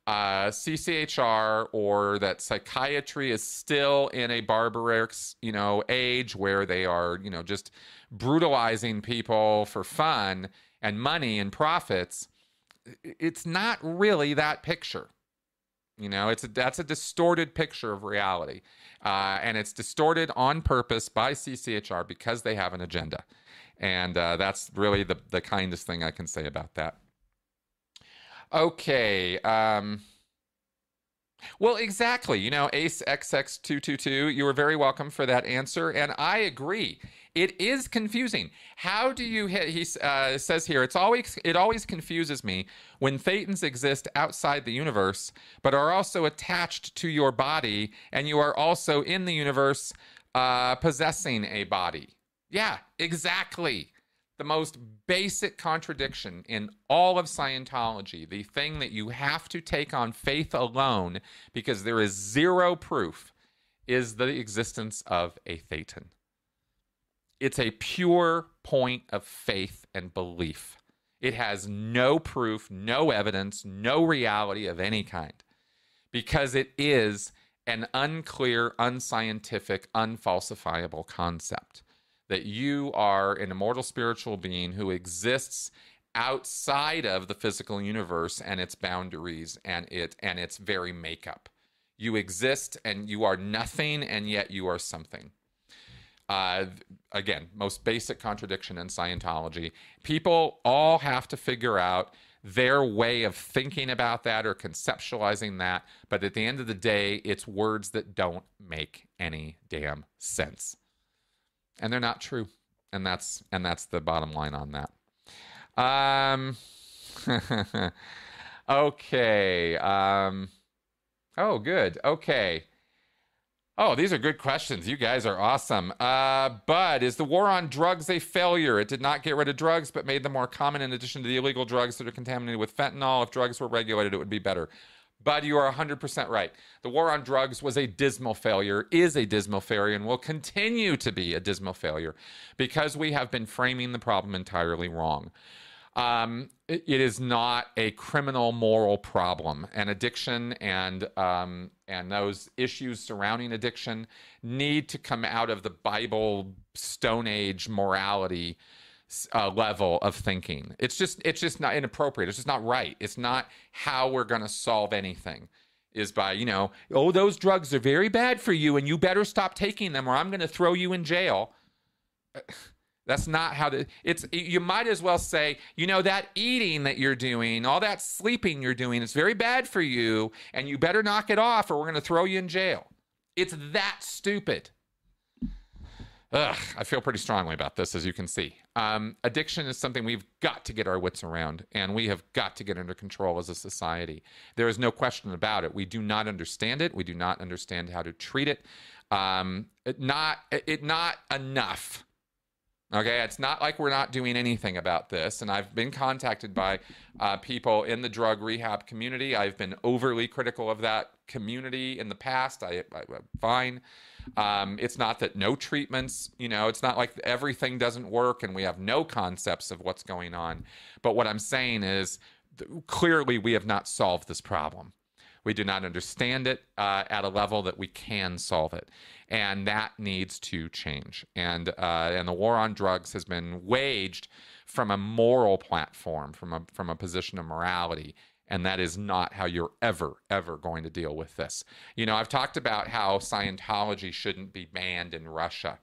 uh, CCHR or that psychiatry is still in a barbaric, you know, age where they are, you know, just brutalizing people for fun and money and profits. It's not really that picture you know, it's a, that's a distorted picture of reality, uh, and it's distorted on purpose by CCHR because they have an agenda, and uh, that's really the the kindest thing I can say about that. Okay. Um, well, exactly. You know, Ace XX222, you were very welcome for that answer. And I agree. It is confusing. How do you? He uh, says here, it's always it always confuses me when thetans exist outside the universe, but are also attached to your body, and you are also in the universe, uh, possessing a body. Yeah, exactly. The most basic contradiction in all of Scientology, the thing that you have to take on faith alone because there is zero proof, is the existence of a Thetan. It's a pure point of faith and belief. It has no proof, no evidence, no reality of any kind because it is an unclear, unscientific, unfalsifiable concept that you are an immortal spiritual being who exists outside of the physical universe and its boundaries and it and its very makeup. You exist and you are nothing and yet you are something. Uh, again, most basic contradiction in Scientology. People all have to figure out their way of thinking about that or conceptualizing that. But at the end of the day, it's words that don't make any damn sense. And they're not true. And that's and that's the bottom line on that. Um (laughs) okay. Um oh good. Okay. Oh, these are good questions. You guys are awesome. Uh, Bud, is the war on drugs a failure? It did not get rid of drugs, but made them more common in addition to the illegal drugs that are contaminated with fentanyl. If drugs were regulated, it would be better. Bud, you are 100% right. The war on drugs was a dismal failure, is a dismal failure, and will continue to be a dismal failure because we have been framing the problem entirely wrong. Um, it, it is not a criminal moral problem. And addiction and um, and those issues surrounding addiction need to come out of the Bible Stone Age morality uh, level of thinking. It's just it's just not inappropriate. It's just not right. It's not how we're going to solve anything. Is by you know oh those drugs are very bad for you and you better stop taking them or I'm going to throw you in jail. That's not how the it's you might as well say, you know, that eating that you're doing, all that sleeping you're doing, it's very bad for you, and you better knock it off or we're gonna throw you in jail. It's that stupid. Ugh, I feel pretty strongly about this, as you can see. Um, addiction is something we've got to get our wits around, and we have got to get under control as a society. There is no question about it. We do not understand it. We do not understand how to treat it. Um, it not it not enough Okay, it's not like we're not doing anything about this. And I've been contacted by uh, people in the drug rehab community. I've been overly critical of that community in the past. I, I fine. Um, it's not that no treatments, you know, it's not like everything doesn't work and we have no concepts of what's going on. But what I'm saying is clearly we have not solved this problem. We do not understand it uh, at a level that we can solve it and that needs to change. And uh, and the war on drugs has been waged from a moral platform, from a from a position of morality. And that is not how you're ever, ever going to deal with this. You know, I've talked about how Scientology shouldn't be banned in Russia.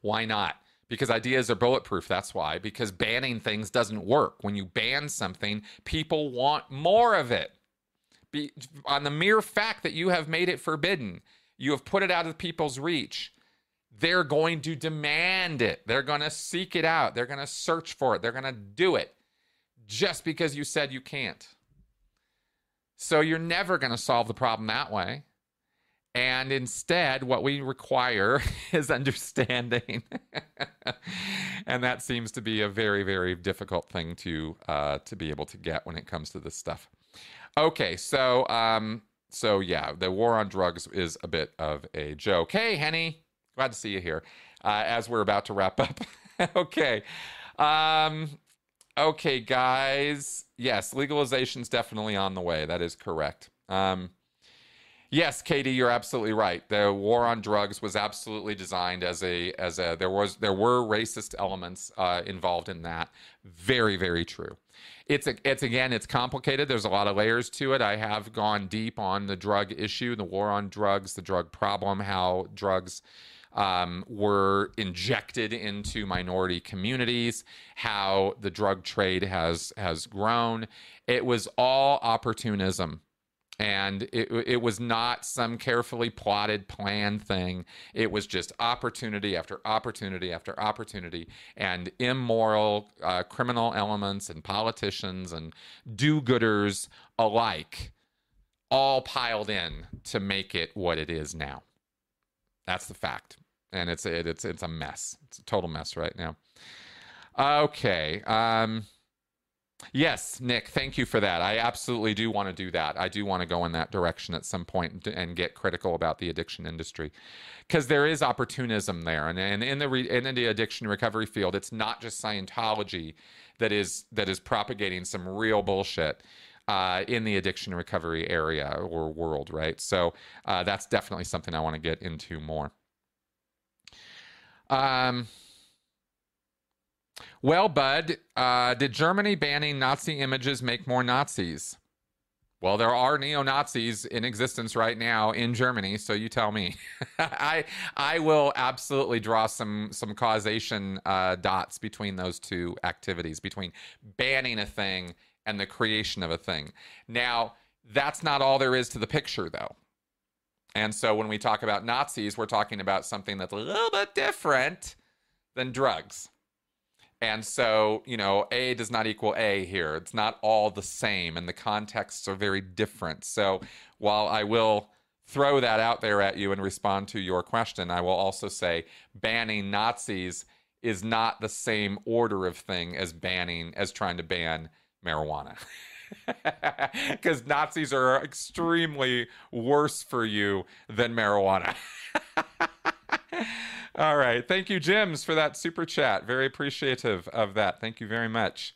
Why not? because ideas are bulletproof. That's why. Because banning things doesn't work. When you ban something, people want more of it. Be, on the mere fact that you have made it forbidden, you have put it out of people's reach. They're going to demand it. They're going to seek it out. They're going to search for it. They're going to do it just because you said you can't. So you're never going to solve the problem that way. And instead, what we require (laughs) is understanding. (laughs) and that seems to be a very, very difficult thing to uh, to be able to get when it comes to this stuff. Okay, so um, so yeah, the war on drugs is a bit of a joke. Hey, Henny, glad to see you here. Uh, as we're about to wrap up. (laughs) okay. Um, okay, guys. Yes, legalization is definitely on the way. That is correct. Um, yes, Katie, you're absolutely right. The war on drugs was absolutely designed as a as a there was there were racist elements uh, involved in that. Very very true it's it's again it's complicated. There's a lot of layers to it. I have gone deep on the drug issue the war on drugs the drug problem how drugs um, were injected into minority communities how the drug trade has has grown. It was all opportunism and it, it was not some carefully plotted planned thing. It was just opportunity after opportunity after opportunity and immoral uh, criminal elements and politicians and do-gooders alike all piled in to make it what it is now. That's the fact. And it's it, it's it's a mess. It's a total mess right now. Okay um Yes, Nick, thank you for that. I absolutely do want to do that. I do want to go in that direction at some point and get critical about the addiction industry because there is opportunism there. And, and in the re, in the addiction recovery field, it's not just Scientology that is that is propagating some real bullshit. Uh, in the addiction recovery area or world, right? So uh, that's definitely something I want to get into more. Um, well, Bud, uh, did Germany banning Nazi images make more Nazis? Well, there are neo Nazis in existence right now in Germany, so you tell me. (laughs) I I will absolutely draw some some causation uh, dots between those two activities, between banning a thing and the creation of a thing. Now, that's not all there is to the picture, though. And so when we talk about Nazis, we're talking about something that's a little bit different than drugs. And so, you know, A does not equal A here. It's not all the same, and the contexts are very different. So, while I will throw that out there at you and respond to your question, I will also say banning Nazis is not the same order of thing as banning, as trying to ban marijuana. (laughs) Because Nazis are extremely worse for you than marijuana. (laughs) (laughs) All right. Thank you, Jims, for that super chat. Very appreciative of that. Thank you very much.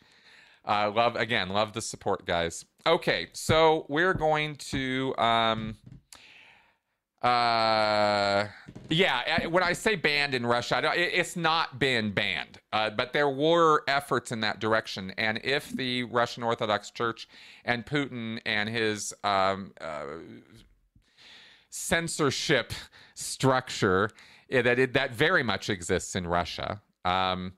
Uh, love again, love the support, guys. Okay, so we're going to um uh yeah when i say banned in russia it's not been banned uh, but there were efforts in that direction and if the russian orthodox church and putin and his um, uh, censorship structure that it, that very much exists in Russia. Um,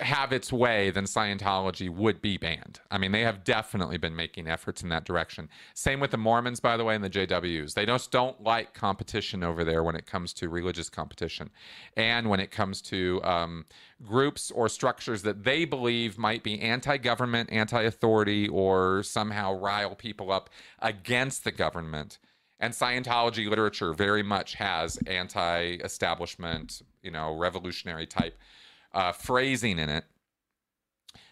have its way, then Scientology would be banned. I mean, they have definitely been making efforts in that direction. Same with the Mormons, by the way, and the JWs. They just don't like competition over there when it comes to religious competition, and when it comes to um, groups or structures that they believe might be anti-government, anti-authority, or somehow rile people up against the government and Scientology literature very much has anti-establishment, you know, revolutionary type uh, phrasing in it.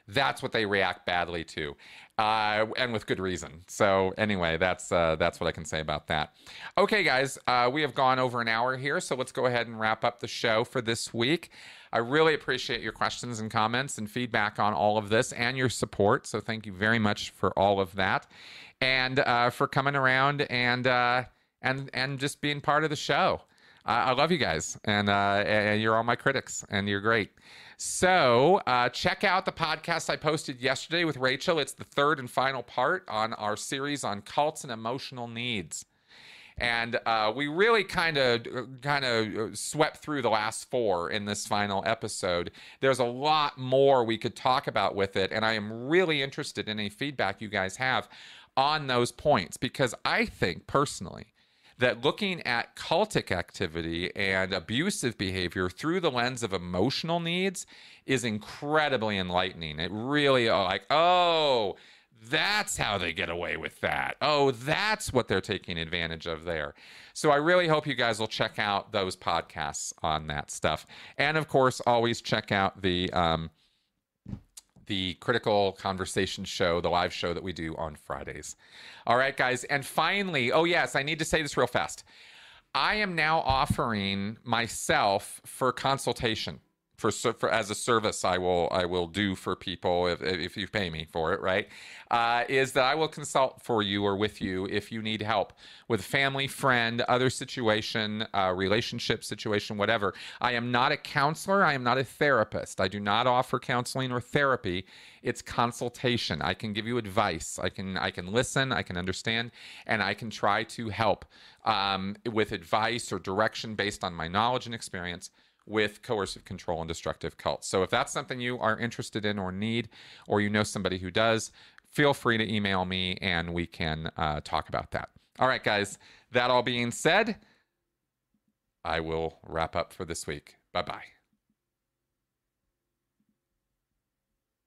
That's what they react badly to, uh, and with good reason. So anyway, that's uh, that's what I can say about that. Okay, guys, uh, we have gone over an hour here, so let's go ahead and wrap up the show for this week. I really appreciate your questions and comments and feedback on all of this and your support. So thank you very much for all of that and uh, for coming around and uh, and and just being part of the show. I love you guys, and uh, and you're all my critics, and you're great. So uh, check out the podcast I posted yesterday with Rachel. It's the third and final part on our series on cults and emotional needs and uh, we really kind of kind of swept through the last four in this final episode. There's a lot more we could talk about with it, and I am really interested in any feedback you guys have on those points because I think personally that looking at cultic activity and abusive behavior through the lens of emotional needs is incredibly enlightening. It really, oh, like, oh, that's how they get away with that. Oh, that's what they're taking advantage of there. So I really hope you guys will check out those podcasts on that stuff. And of course, always check out the um, the critical conversation show, the live show that we do on Fridays. All right, guys. And finally, oh yes, I need to say this real fast. I am now offering myself for consultation for, for as a service I will I will do for people if, if you pay me for it right? Uh, is that I will consult for you or with you if you need help with family friend other situation uh, relationship situation whatever. I am not a counselor I am not a therapist. I do not offer counseling or therapy. It's consultation. I can give you advice. I can I can listen I can understand and I can try to help um, with advice or direction based on my knowledge and experience with coercive control and destructive cults. So if that's something you are interested in or need, or you know somebody who does, feel free to email me and we can uh, talk about that. All right, guys. That all being said, I will wrap up for this week. Bye bye.